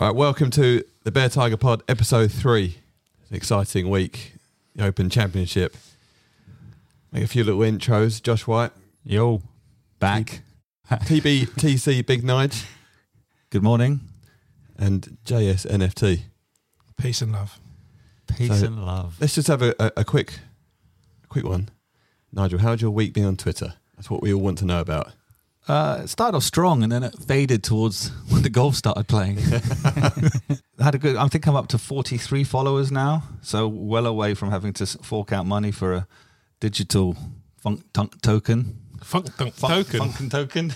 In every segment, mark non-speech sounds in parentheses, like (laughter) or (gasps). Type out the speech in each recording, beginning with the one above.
Right, welcome to the Bear Tiger Pod, episode three. It's an exciting week, the Open Championship. Make a few little intros. Josh White, Yo, back. TB TC Big Nige, Good morning. and JSNFT. Peace and love. Peace So- and love. Let's just have a, a, a quick, a quick one. Nigel, how's your week been on Twitter? That's what we all want to know about. Uh, it started off strong and then it faded towards (laughs) when the golf started playing. I (laughs) had a good. I think I'm up to 43 followers now, so well away from having to fork out money for a digital funk tunk token. Funk dunk Funk- token. Funkin' token.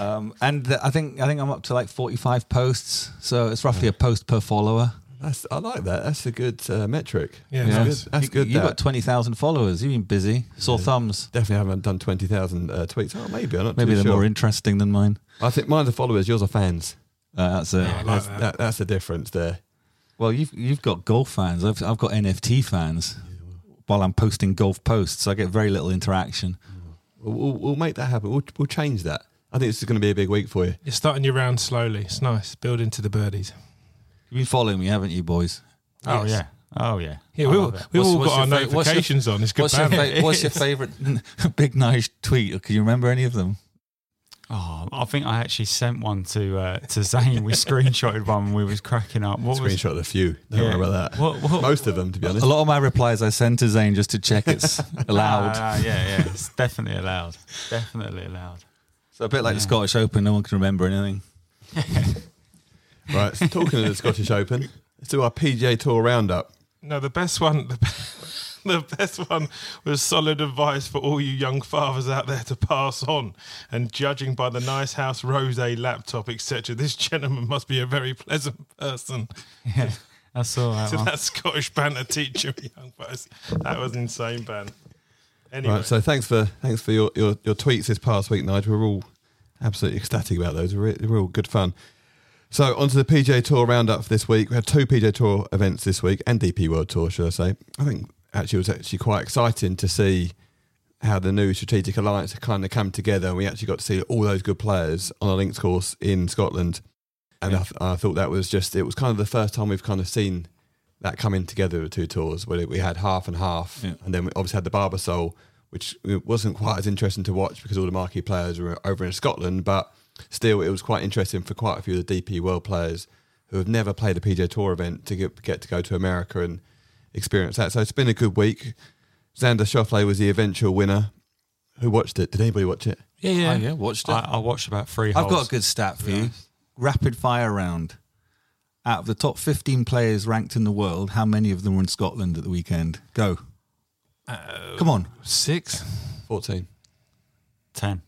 (laughs) um, and th- I think I think I'm up to like 45 posts, so it's roughly a post per follower. That's I like that. That's a good uh, metric. Yeah, that's good. That's you, good. You that. got 20,000 followers. You've been busy. Sore thumbs. Definitely haven't done twenty thousand uh, tweets. Oh, maybe I'm not Maybe too they're sure. more interesting than mine. I think mine's are followers. Yours are fans. Uh, that's it. Yeah, like That's, that. that, that's the difference there. Well, you've you've got golf fans. I've I've got NFT fans. While I'm posting golf posts, I get very little interaction. We'll, we'll, we'll make that happen. We'll, we'll change that. I think this is going to be a big week for you. You're starting your round slowly. It's nice. Build into the birdies. You've been following me, haven't you, boys? Oh Yes. yeah. Oh yeah. Yeah, I we've, love it. we've What's- all what's got our your fa- what's your- notifications on. It's good What's your, banner. fa- (laughs) what's your favorite (laughs) big nice tweet? Can you remember any of them? Oh, I think I actually sent one to uh, to Zane. We screenshotted one. and We was cracking up. What was? Screenshot a few. Don't Yeah. worry about that. What, what, Most of them, to be honest. A lot of my replies I send to Zane just to check it's (laughs) allowed. Ah, yeah, yeah. It's definitely allowed. Definitely allowed. So a bit like the Scottish Open, no one can remember anything. Right, so talking of the Scottish Open, let's do our PGA Tour roundup. No, the best one. The, (laughs) the best one was solid advice for all you young fathers out there to pass on. And judging by the nice house rose laptop, etc., this gentleman must be a very pleasant person. (laughs) Yeah, I saw that To one. that Scottish banter teacher, (laughs) young fellas. That was insane, ban. Anyway, Right, so thanks for thanks for your, your, your tweets this past week, Nigel. We're all absolutely ecstatic about those. They're re- they're all good fun. So onto the PGA Tour roundup for this week. We had two PGA Tour events this week and DP World Tour, should I say? I think actually it was actually quite exciting to see how the new strategic alliance had kind of come together, and we actually got to see all those good players on a links course in Scotland. And I, th- I thought that was just it was kind of the first time we've kind of seen that coming together with two tours where we had half and half, Yeah. and then we obviously had the Barbasol, which wasn't quite as interesting to watch because all the marquee players were over in Scotland, but still it was quite interesting for quite a few of the DP World players who have never played a PGA Tour event to get, get to go to America and experience that. So it's been a good week. Xander Schauffele was the eventual winner. Who watched it? Did anybody watch it? yeah, yeah. Oh, yeah, watched it. I, I watched about three. I've got a good stat for you. Rapid fire round. Out of the top 15 players ranked in the world, how many of them were in Scotland at the weekend? Go. Uh, Come on. Six. 14. ten.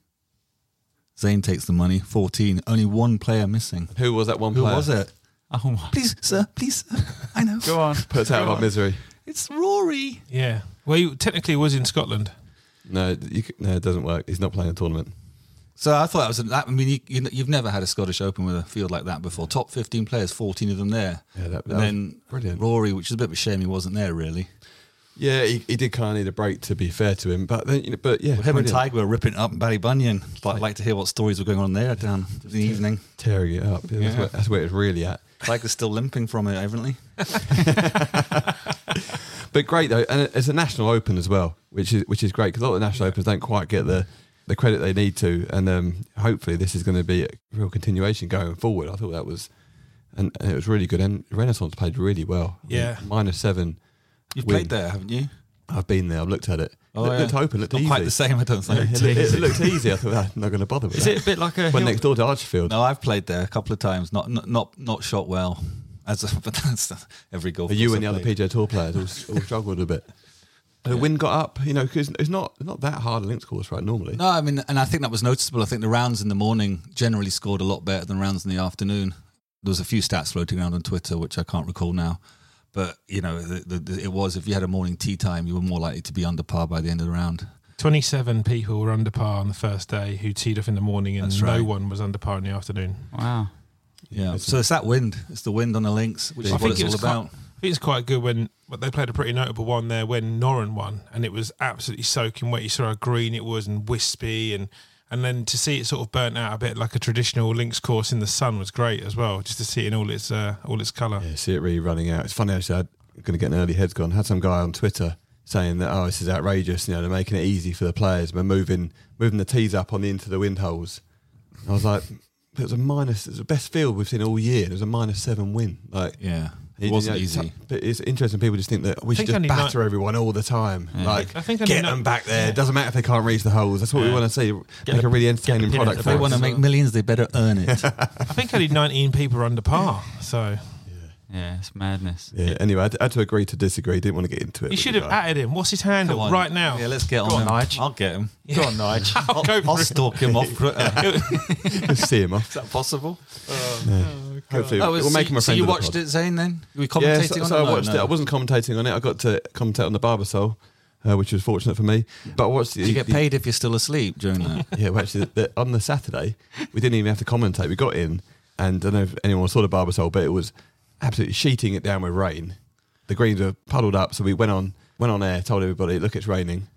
Zane takes the money. 14. Only one player missing. Who was that one player? Who player? was it? Oh my. Please, sir. Please, sir. I know. Go on. (laughs) Put us out of our misery. It's Rory. Yeah. Well, he technically was in Scotland. No, you, c- no, it doesn't work. He's not playing a tournament. So I thought that was. That, I mean, you, you, you've never had a Scottish Open with a field like that before. Top 15 players, 14 of them there. Yeah, that- that and was then brilliant. Rory, which is a bit of a shame he wasn't there, really. Yeah, he, he did kind of need a break to be fair to him, but then, you know, but yeah, Well, him and. Tiger were ripping it up in Ballybunion. I'd like to hear what stories were going on there down in the evening. tearing it up. Yeah, That's, Yeah. where, that's where it's really at. Tiger's still limping from it, evidently. (laughs) But great though, and it's a national open as well, which is which is great because a lot of the national opens don't quite get the the credit they need to, and um, hopefully this is going to be a real continuation going forward. I thought that was, and, and it was really good, and Renaissance played really well. I mean, Yeah. minus seven. You've win. played there, haven't you? I've been there. I've looked at it. Oh, it yeah. looked open. Looked Not easy. quite the same, I don't Yeah, think. it, looked, (laughs) it looked easy. I thought "Ah, I'm not going to bother with Is that. it a bit like a? Went hill- next door to Archerfield. No, I've played there a couple of times. Not not not, not shot well. As a, (laughs) but that's every golf. you and the other. PGA Tour players all, all struggled a bit. The wind got up, you know, because it's not not that hard a links course, right? Normally, No, I mean, and I think that was noticeable. I think the rounds in the morning generally scored a lot better than rounds in the afternoon. There was a few stats floating around on Twitter, which I can't recall now. But you know, the, the, the, it was if you had a morning tea time, you were more likely to be under par by the end of the round. 27 people were under par on the first day who teed off in the morning, and That's no right. one was under par in the afternoon. Wow. Yeah. So it's that wind. It's the wind on the links, which is I what think it's it all was about. Quite, I think it's quite good when but they played a pretty notable one there when Noren won, and it was absolutely soaking wet. You saw how green it was and wispy, and And then to see it sort of burnt out a bit like a traditional links course in the sun was great as well. Just to see it in all its uh, all its colour. Yeah, see it really running out. It's funny actually. I'm going to get an early heads gone. Had some guy on Twitter saying that oh, this is outrageous. You know, they're making it easy for the players. We're moving moving the tees up on the into the wind holes. I was like, it was a minus. It was the best field we've seen all year. It was a minus seven win. Like, Yeah, you it wasn't know, easy. But it's interesting. People just think that we should just batter nine- everyone all the time. Like, I think get nine- them back there. yeah. It doesn't matter if they can't reach the holes. That's what we want to see. Get Make a- a really entertaining a product. the If they want to make millions, they better earn it. (laughs) I think only 19 people are under par. So Yeah, it's madness. Yeah. Anyway, I had, to agree to disagree. Didn't want to get into it. you should have guy. added him. What's his handle on. right now? Yeah, let's get on, Go on, him. Nige. I'll get him. Go on, Nige. (laughs) I'll go I'll for it. stalk him off. (laughs) Twitter. Just see him off. Is that possible? Um, Hopefully, Oh, we'll so, make him a friend. so friend. you of the watched pod. it, Zane? Then you were Yeah, so, on so it. I No, watched it. I wasn't commentating on it. I got to commentate on the Barbasol, uh, which was fortunate for me. But I watched the, Do you get the- paid if you're still asleep during that? (laughs) Yeah, well, actually, the, on the Saturday, we didn't even have to commentate. We got in, and I don't know if anyone saw the Barbasol, but it was absolutely sheeting it down with rain. The greens were puddled up, so we went on went on air, told everybody, "Look, it's raining."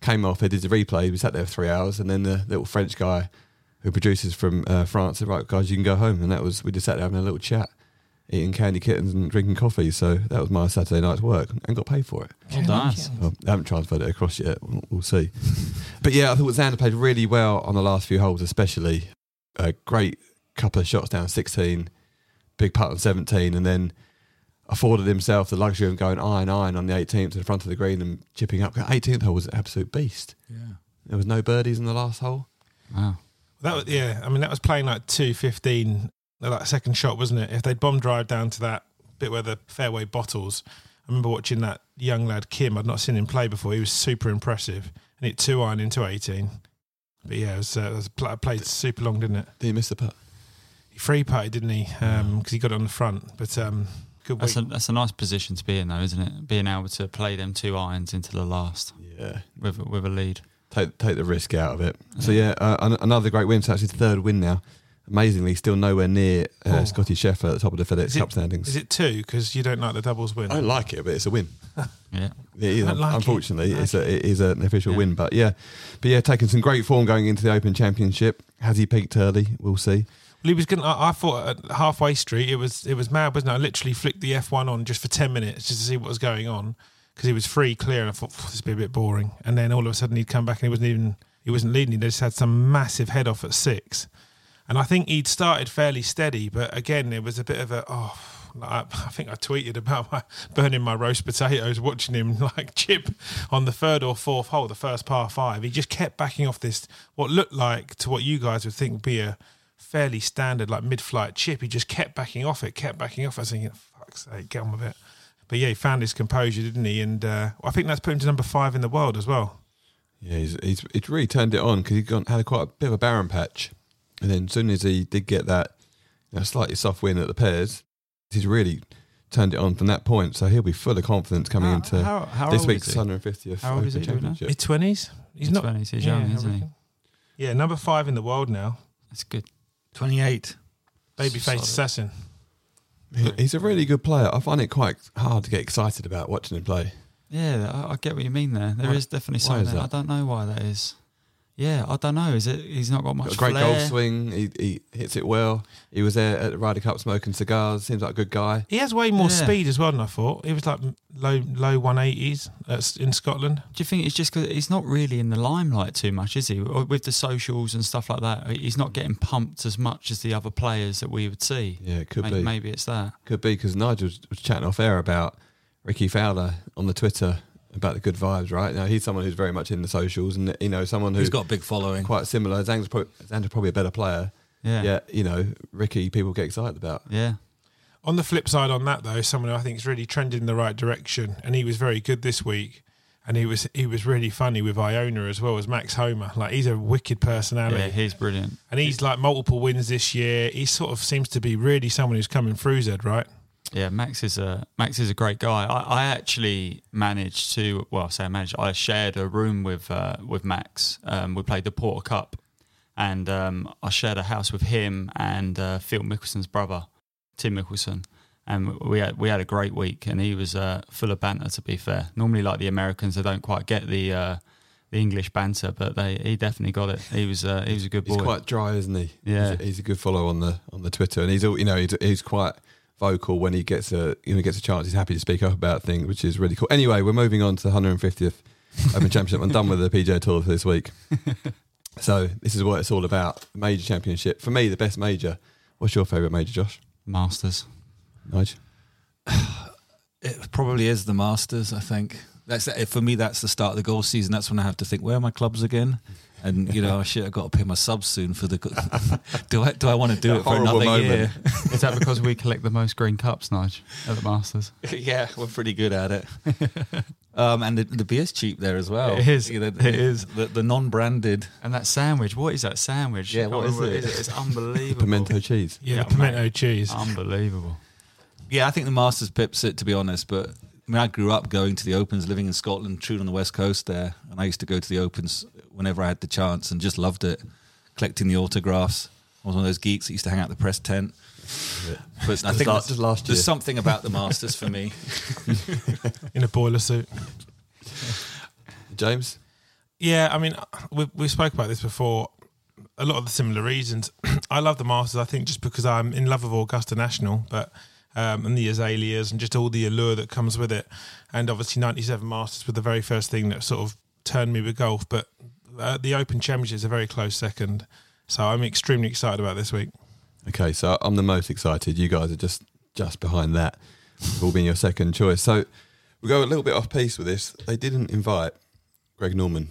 Came off, they did the replay. We sat there for three hours, and then the little French guy who produces from uh, France said, "Right, guys, you can go home." And that was we just sat there having a little chat, eating candy kittens and drinking coffee. So that was my Saturday night's work, and got paid for it. Well done. Nice. Well, I haven't transferred it across yet. We'll, we'll see. but yeah, I thought Xander played really well on the last few holes, especially. A great couple of shots down 16, big putt on 17, and then afforded himself the luxury of going iron iron on the 18th to the front of the green and chipping up. 18th hole was an absolute beast. Yeah. There was no birdies in the last hole. Wow. That was, yeah, I mean that was playing like two fifteen, like second shot, wasn't it? If they'd bomb drive down to that bit where the fairway bottles, I remember watching that young lad Kim. I'd not seen him play before. He was super impressive, and hit two iron into eighteen. But yeah, it was, uh, it was pl- played super long, didn't it? Did he miss the putt? He free putted, didn't he? Because he got it on the front. But um, good That's a that's a nice position to be in, though, isn't it? Being able to play them two irons into the last Yeah. with with a lead. Take take the risk out of it. So yeah, uh, another great win. So actually, third win now. Amazingly, still nowhere near uh, Oh. Scotty Scheffler at the top of the FedEx Is it- Cup standings. Is it two? Because you don't like the doubles win. I don't like it, but it's a win. (laughs) Yeah. It is, I like unfortunately, I it's like a, it is an official Yeah. win. But yeah, but yeah, taking some great form going into the Open Championship. Has he peaked early? We'll see. Well, he was going. to I thought at halfway street it was it was mad, wasn't it? I literally flicked the F one on just for ten minutes just to see what was going on because he was free clear, and I thought this would be a bit boring. And then all of a sudden he'd come back and he wasn't even he wasn't leading. He just had some massive head off at six, and I think he'd started fairly steady, but again it was a bit of a oh. I I think I tweeted about my (laughs) burning my roast potatoes watching him (laughs) like chip on the third or fourth hole, the first par five. He just kept backing off this what looked like to what you guys would think would be a fairly standard like mid-flight chip. He just kept backing off it, kept backing off. I was thinking, fuck's sake, get on with it. But yeah, he found his composure, didn't he? And uh, I think that's put him to number five in the world as well. Yeah, he's, he's, he's really turned it on because he gone had a quite a bit of a barren patch, and then as soon as he did get that you know, slightly soft win at the pairs, he's really turned it on from that point. So he'll be full of confidence coming How- into how- how this week's 150th How old Open is he? Championship. Mid twenties. He's not. Mid-twenties, he's young, I isn't he? Yeah, number five in the world now. That's good. 28. Babyface Solid. assassin. He- He's a really good player. I find it quite hard to get excited about watching him play. Yeah, I, I get what you mean there. There is Why- definitely why something. is there. I that? don't know why that is. Yeah, I don't know. Is it? He's not got much Got a great flair. golf swing. He, he hits it well. He was there at the Ryder Cup smoking cigars. Seems like a good guy. He has way more Yeah. speed as well than I thought. He was like low low one eighties in Scotland. Do you think it's just because he's not really in the limelight too much, is he? With the socials and stuff like that, he's not getting pumped as much as the other players that we would see. Yeah, it could maybe, be. maybe it's that. Could be because Nigel was, was chatting off air about Rickie Fowler on the Twitter about the good vibes. Right now, he's someone who's very much in the socials, and you know, someone who's He's got a big following. quite similar. Xander's probably, Xander's probably a better player. Yeah, Yeah, you know, Ricky, people get excited about. yeah. On the flip side, on that though, someone who I think is really trending in the right direction, and he was very good this week, and he was he was really funny with Iona as well as Max Homa. Like he's a wicked personality, Yeah, he's brilliant. and he's like multiple wins this year. He sort of seems to be really someone who's coming through. Zed, right? Yeah, Max is a Max is a great guy. I, I actually managed to well, I say I managed. I shared a room with uh, with Max. Um, we played the Porter Cup, and um, I shared a house with him and uh, Phil Mickelson's brother, Tim Mickelson, and we had we had a great week. And he was uh, full of banter. To be fair, normally like the Americans, they don't quite get the uh, the English banter, but they he definitely got it. He was uh, he was a good boy. He's quite dry, isn't he? Yeah. he's a, he's a good follow on the on the Twitter, and he's all you know he's, he's quite vocal when he gets a you know gets a chance. He's happy to speak up about things, which is really cool. Anyway, we're moving on to the 150th Open Championship. I'm done with the PGA Tour for this week. (laughs) So this is what it's all about. Major championship for me, the best major. What's your favourite major, Josh? Masters. Nige? (sighs) It probably is the Masters. I think that's for me. That's the start of the golf season. That's when I have to think, where are my clubs again? And you know, shit, I've got to pay my subs soon for the. (laughs) do I do I want to do That it for another moment. year? (laughs) Is that because we collect the most green cups, Nige, at the Masters? (laughs) yeah, we're pretty good at it. um, and the, the beer's cheap there as well. It is. You know, It is. the, the non-branded. And that sandwich, what is that sandwich? Yeah, I can't what is remember it? It's unbelievable. Pimento cheese. Yeah, Yeah, the pimento cheese. Unbelievable. Yeah, I think the Masters pips it to be honest. But I mean, I grew up going to the Opens, living in Scotland, true on the west coast there, and I used to go to the Opens whenever I had the chance, and just loved it, collecting the autographs. I was one of those geeks that used to hang out the press tent. But I think la- there's- just last there's something about the Masters for me. (laughs) in a boiler suit. James? Yeah, I mean, we we spoke about this before. A lot of the similar reasons. (clears throat) I love the Masters. I think just because I'm in love with Augusta National, but um, and the azaleas and just all the allure that comes with it, and obviously '97 Masters were the very first thing that sort of turned me with golf. But uh, the Open Championship is a very close second, so I'm extremely excited about this week. Okay, so I'm the most excited. You guys are just just behind that. Will be your second choice. So we'll go a little bit off piece with this. They didn't invite Greg Norman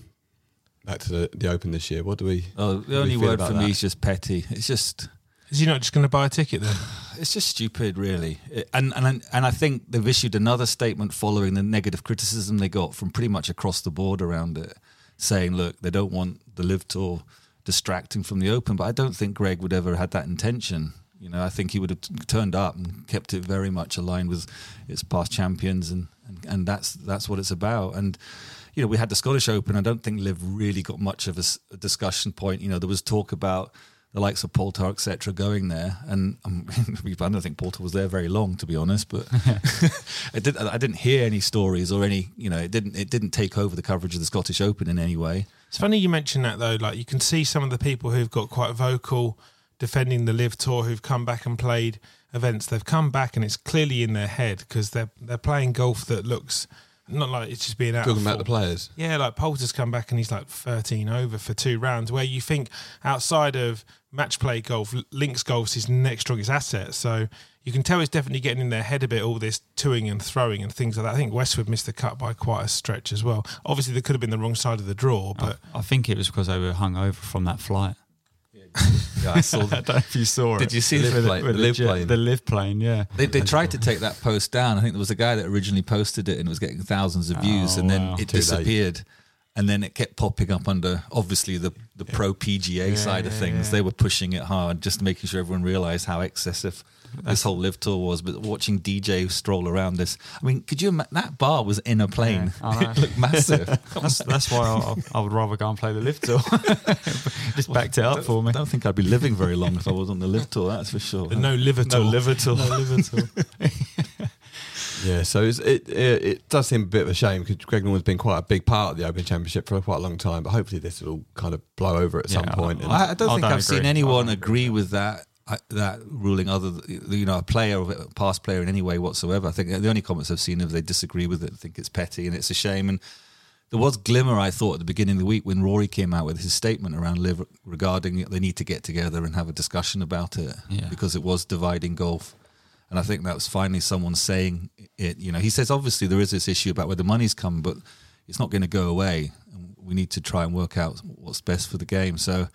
back to the, the Open this year. What do we? Oh, the only word about for that? me is just petty. It's just Is he not just going to buy a ticket then? (sighs) it's just stupid, really. And and and I think they've issued another statement following the negative criticism they got from pretty much across the board around it, saying, look, they don't want the LIV Tour distracting from the Open. But I don't think Greg would ever had that intention. You know, I think he would have turned up and kept it very much aligned with its past champions, and, and and that's that's what it's about. And you know, we had the Scottish Open. I don't think Liv really got much of a, a discussion point. You know, there was talk about the likes of Poulter, etc., going there, and um, I don't think Poulter was there very long, to be honest. But (laughs) (laughs) I did I didn't hear any stories or any. You know, it didn't it didn't take over the coverage of the Scottish Open in any way. It's funny you mention that though. Like you can see some of the people who've got quite vocal defending the LIV tour who've come back and played events. They've come back and it's clearly in their head because they're they're playing golf that looks not like it's just being out. Talking of about the players. Yeah, like Poulter's come back and he's like 13 over for two rounds. Where you think outside of match play golf, links golf's his next strongest asset. So you can tell it's definitely getting in their head a bit. All this toing and throwing and things like that. I think Westwood missed the cut by quite a stretch as well. Obviously, they could have been the wrong side of the draw, but I think it was because they were hung over from that flight. Yeah, I saw (laughs) I don't know if you saw it. Did you see The the, LIV plane? With The live jet- plane. The LIV plane, yeah. They, they tried to take that post down. I think there was a guy that originally posted it and it was getting thousands of views, Oh, and then wow. it Too late. Disappeared. And then it kept popping up under obviously the, the pro PGA side of things. yeah. They were pushing it hard, just making sure everyone realised how excessive this whole LIV tour was. But watching DJ stroll around this, I mean, could you imagine that bar was in a plane? Yeah, I oh, know. (laughs) it looked massive. (laughs) That's, that's why I, I would rather go and play the LIV tour. (laughs) Just backed it up for me. I don't think I'd be living very long if I was on the LIV tour. That's for sure. no liver No tour. liver tour. No liver tour. Yeah, so it's, it, it it does seem a bit of a shame because Greg Norman's been quite a big part of the Open Championship for quite a long time. But hopefully, this will kind of blow over at some Yeah, point. and- I, I don't I think don't I've seen agree. I anyone don't agree with that uh, that ruling, other than, you know, a player a past player in any way whatsoever. I think the only comments I've seen if they disagree with it, I think it's petty and it's a shame. And there was glimmer, I thought, at the beginning of the week when Rory came out with his statement around Liv regarding they need to get together and have a discussion about it Yeah. because it was dividing golf. And I think that was finally someone saying it. You know, he says obviously there is this issue about where the money's come, but it's not going to go away. And we need to try and work out what's best for the game. So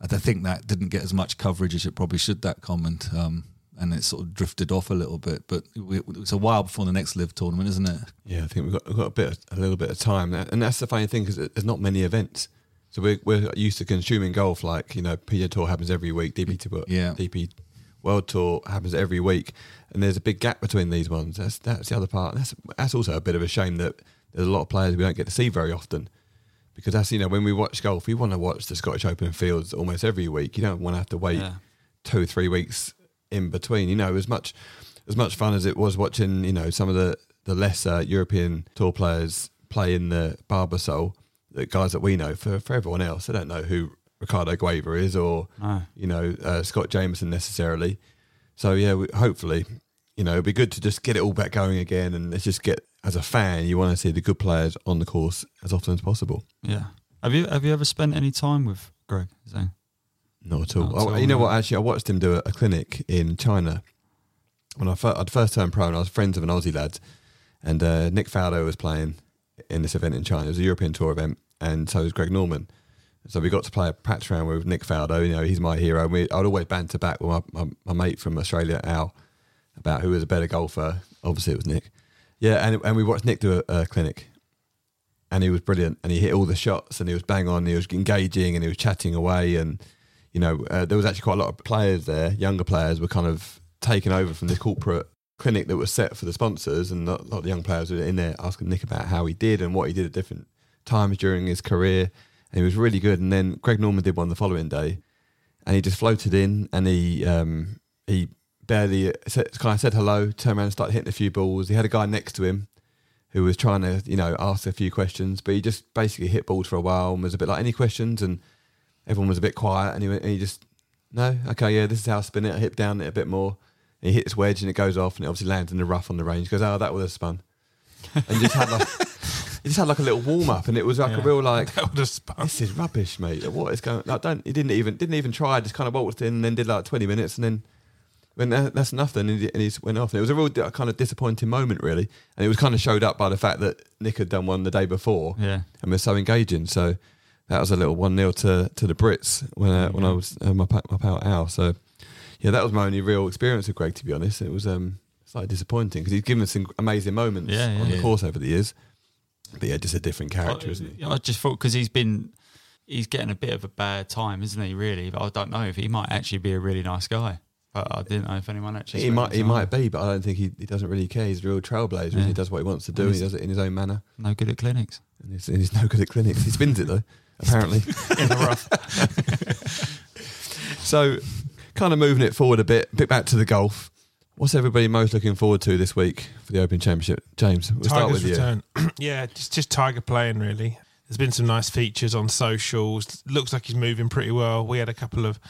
I think that didn't get as much coverage as it probably should. That comment, um, and it sort of drifted off a little bit. But it's a while before the next LIV tournament, isn't it? Yeah, I think we've got, we've got a bit, a little bit of time, and that's the funny thing because there's not many events. So we're we're used to consuming golf like you know PGA Tour happens every week, DP Tour, Yeah. DP World Tour happens every week, and there's a big gap between these ones. That's that's the other part. That's that's also a bit of a shame that there's a lot of players we don't get to see very often. Because that's you know when we watch golf, we want to watch the Scottish Open fields almost every week. You don't want to have to wait Yeah. two three weeks in between. You know, as much as much fun as it was watching, you know, some of the the lesser European tour players play in the Barbasol. the guys that we know. For for everyone else, I don't know who Ricardo Gouveia is or No. you know uh, Scott Jamieson necessarily. So yeah, we, hopefully, you know, it'd be good to just get it all back going again, and let's just get as a fan, you want to see the good players on the course as often as possible. Yeah. Have you have you ever spent any time with Greg Zhang? Not at all. Not at Oh, all, you know what? Actually, I watched him do a, a clinic in China when I fir- I'd first turned pro, and I was friends of an Aussie lad, and uh, Nick Faldo was playing in this event in China. It was a European Tour event, and so was Greg Norman. So we got to play a practice round with Nick Faldo. You know, he's my hero. And we, I'd always banter back with my, my, my mate from Australia, Al, about who was a better golfer. Obviously, it was Nick. Yeah, and and we watched Nick do a, a clinic, and he was brilliant, and he hit all the shots, and he was bang on, he was engaging, and he was chatting away, and you know uh, there was actually quite a lot of players there, younger players were kind of taken over from this corporate clinic that was set for the sponsors, and a lot of the young players were in there asking Nick about how he did and what he did at different times during his career, and he was really good. And then Greg Norman did one the following day, and he just floated in, and he um, he barely said, kind of said hello, turned around and started hitting a few balls. He had a guy next to him who was trying to, you know, ask a few questions, but he just basically hit balls for a while and was a bit like, any questions? And everyone was a bit quiet, and he, went, and he just, no, okay, yeah, this is how I spin it. I hit down it a bit more. He hits wedge and it goes off, and it obviously lands in the rough on the range. He goes, oh, that was a spun. And just had like, just had like a little warm up, and it was like a real like, (laughs) That would have this is rubbish, mate. What is going? I don't. He didn't even didn't even try. Just kind of waltzed in and then did like twenty minutes and then when that, that's nothing, and he, and he just went off. And it was a real kind of disappointing moment, really. And it was kind of showed up by the fact that Nick had done one the day before Yeah. and was so engaging. So that was a little one 0 to to the Brits when uh, when I was uh, my my pal Al. So yeah, that was my only real experience with Greg. To be honest, it was um slightly disappointing because he's given us some amazing moments Yeah, yeah. on the Yeah. course over the years. But yeah, just a different character, isn't he? I, I just thought because he's been he's getting a bit of a bad time, isn't he? Really, but I don't know if he might actually be a really nice guy. But I didn't know if anyone actually. He might, he might be, but I don't think he, he doesn't really care. He's a real trailblazer. Yeah. He does what he wants to do. He does it in his own manner, no good at clinics. and he's, and he's no good at clinics. He spins it though, (laughs) apparently. In the rough. (laughs) so, kind of moving it forward a bit, bit back to the golf. What's everybody most looking forward to this week for the Open Championship? James, we'll start Tiger's with you. (clears throat) yeah, just just Tiger playing really. There's been some nice features on socials. Looks like he's moving pretty well. We had a couple of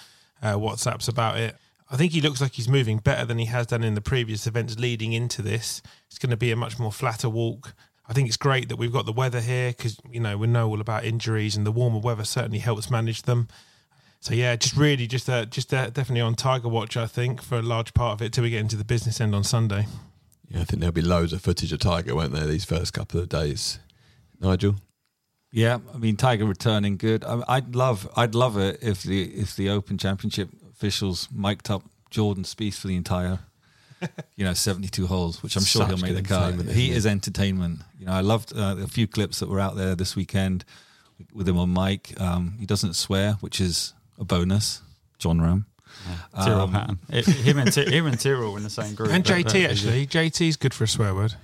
uh, WhatsApps about it. I think he looks like he's moving better than he has done in the previous events leading into this. It's going to be a much more flatter walk. I think it's great that we've got the weather here because you know we know all about injuries and the warmer weather certainly helps manage them. So yeah, just really just uh, just uh, definitely on Tiger Watch. I think for a large part of it till we get into the business end on Sunday. Yeah, I think there'll be loads of footage of Tiger, won't there, these first couple of days? Nigel? Yeah, I mean Tiger returning good. I, I'd love, I'd love it if the if the Open Championship officials mic'd up Jordan Spieth for the entire, (laughs) you know, seventy two holes, which I'm sure Such he'll make the cut. entertainment, He isn't is entertainment. You know, I loved uh, a few clips that were out there this weekend with him on mic. Um, he doesn't swear, which is a bonus. Jon Rahm. Tyrrell Um, Hatton. It- him and Ty- him and Tyrrell in the same group. And JT that- actually, JT's good for a swear word.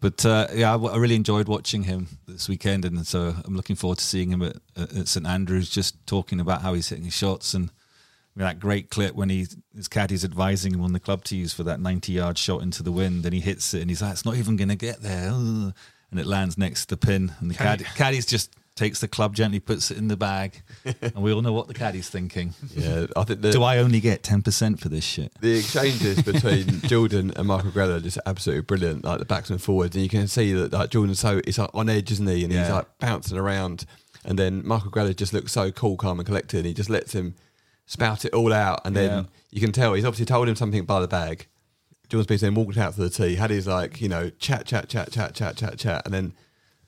But uh, yeah, I, I really enjoyed watching him this weekend, and so I'm looking forward to seeing him at, at St Andrews, just talking about how he's hitting his shots and I mean, that great clip when he his caddy's advising him on the club to use for that 90 yard shot into the wind, and he hits it, and he's like, "It's not even going to get there," and it lands next to the pin, and the Caddy- caddy, caddy's just takes the club gently, puts it in the bag, (laughs) and we all know what the caddy's thinking. Yeah, I think the, Do I only get 10% for this shit? the exchanges between (laughs) Jordan and Michael Greller are just absolutely brilliant. Like the backs and forwards, and you can see that like Jordan's so it's like on edge, isn't he? And he's like bouncing around, and then Michael Greller just looks so cool, calm, and collected. And he just lets him spout it all out, and then Yeah. you can tell he's obviously told him something by the bag. Jordan Spieth then walked out to the tee, had his like you know chat, chat, chat, chat, chat, chat, chat, and then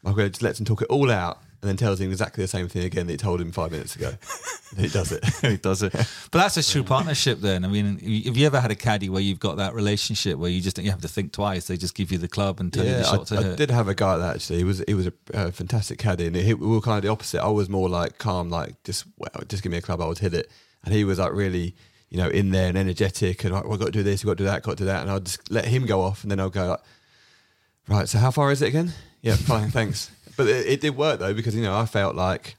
Michael just lets him talk it all out. And then tells him exactly the same thing again that he told him five minutes ago. (laughs) he does it. (laughs) he does it. But that's a true partnership then. I mean, have you ever had a caddy where you've got that relationship where you just don't you have to think twice? They just give you the club and tell you the shot to I, I did have a guy like that actually. He was he was a, uh fantastic caddy, and he, we were kind of the opposite. I was more like calm, like just well, just give me a club, I would hit it, and he was like really, you know, in there and energetic, and like, well, got to do this, we got to do that, I've got to do that, and I'd just let him go off, and then I'll go like, right. So how far is it again? Yeah, fine, (laughs) thanks. But it, it did work though because you know I felt like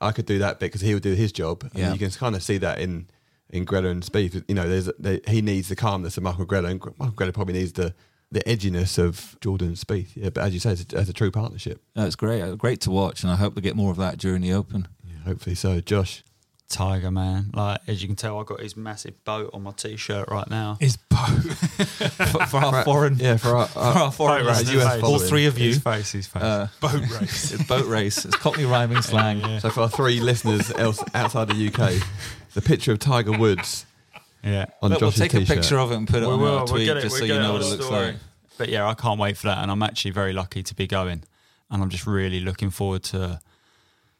I could do that bit because he would do his job, and Yeah. you can kind of see that in in Greller and Spieth. You know, there's they, he needs the calmness of Michael Greller, and Michael Greller probably needs the the edginess of Jordan Spieth. Yeah, but as you say, it's a, it's a true partnership. No, it's great. Great to watch, and I hope to get more of that during the Open. Yeah, hopefully so. Josh, Tiger man, like as you can tell, I got his massive boat on my t-shirt right now. His boat. (laughs) For, for our foreign, yeah, for our, for our foreign Boat race, US all three of you. His face, his face. Uh, boat race. (laughs) boat race. It's Cockney rhyming slang. so for our three listeners else outside the UK, the picture of Tiger Woods yeah. on Look, we'll take a t-shirt. picture of it and put it We on will, our we'll tweet get it- just so you know what it looks story. like. But yeah, I can't wait for that, and I'm actually very lucky to be going, and I'm just really looking forward to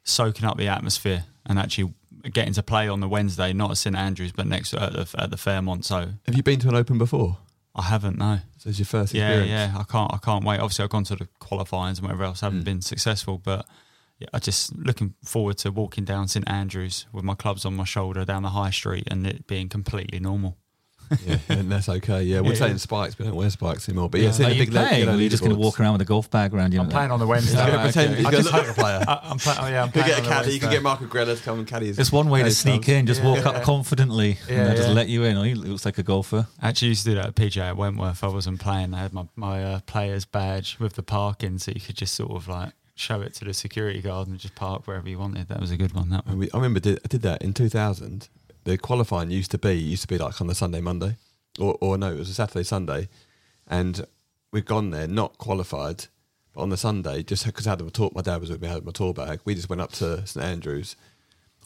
soaking up the atmosphere and actually getting to play on the Wednesday, not at St Andrews, but next at the, at the Fairmont. So Have you been to an Open before? I haven't no. So it's your first Yeah, experience. yeah. I can't. I can't wait. Obviously, I've gone to the qualifyings and whatever else. haven't Mm. been successful, but yeah, I just looking forward to walking down St Andrews with my clubs on my shoulder down the high street and it being completely normal. Yeah, (laughs) and that's okay. Yeah, we're Yeah, saying yeah. spikes, but we don't wear spikes anymore. But yeah, Yeah. seeing Are a you big le- playing? yellow Or are you just going to walk around with a golf bag around you? I'm playing on the Wednesday. He's (laughs) gonna pretend- he's I gonna just look- hope a player. I, I'm playing. Oh yeah, I'm (laughs) playing. You could playing get a caddy. You can get Marco Greller to come and caddy. It's one way to sneak in, just walk up confidently, and just let you in. Oh, he looks like a golfer. I actually used to do that at PJ at Wentworth. I wasn't playing. I had my my uh, player's badge with the parking, so you could just sort of like show it to the security guard and just park wherever you wanted. That was a good one. That one. I remember did, I did that in 2000. The qualifying used to be used to be like on the Sunday Monday, or or no, it was a Saturday Sunday, and we'd gone there not qualified, but on the Sunday just because I had my tour, my dad was with me, I had my tour bag. We just went up to St Andrews,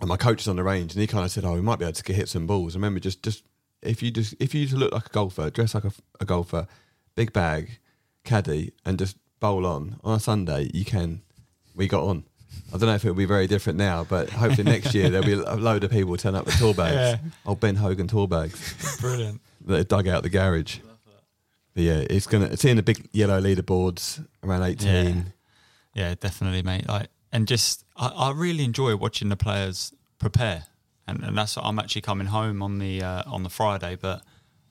and my coach was on the range, and he kind of said, "Oh, we might be able to get hit some balls." I remember just just if you just if you just look like a golfer, dress like a, a golfer, big bag, caddy, and just bowl on on a Sunday, you can. We got on. I don't know if it'll be very different now, but hopefully next year there'll be a load of people turn up with tour bags. Old Ben Hogan tour bags Brilliant. that are dug out the garage. But yeah, it's gonna seeing the big yellow leaderboards around eighteen. Yeah, definitely, mate. Like, and just I, I really enjoy watching the players prepare, and, and that's I'm actually coming home on the uh, on the Friday, but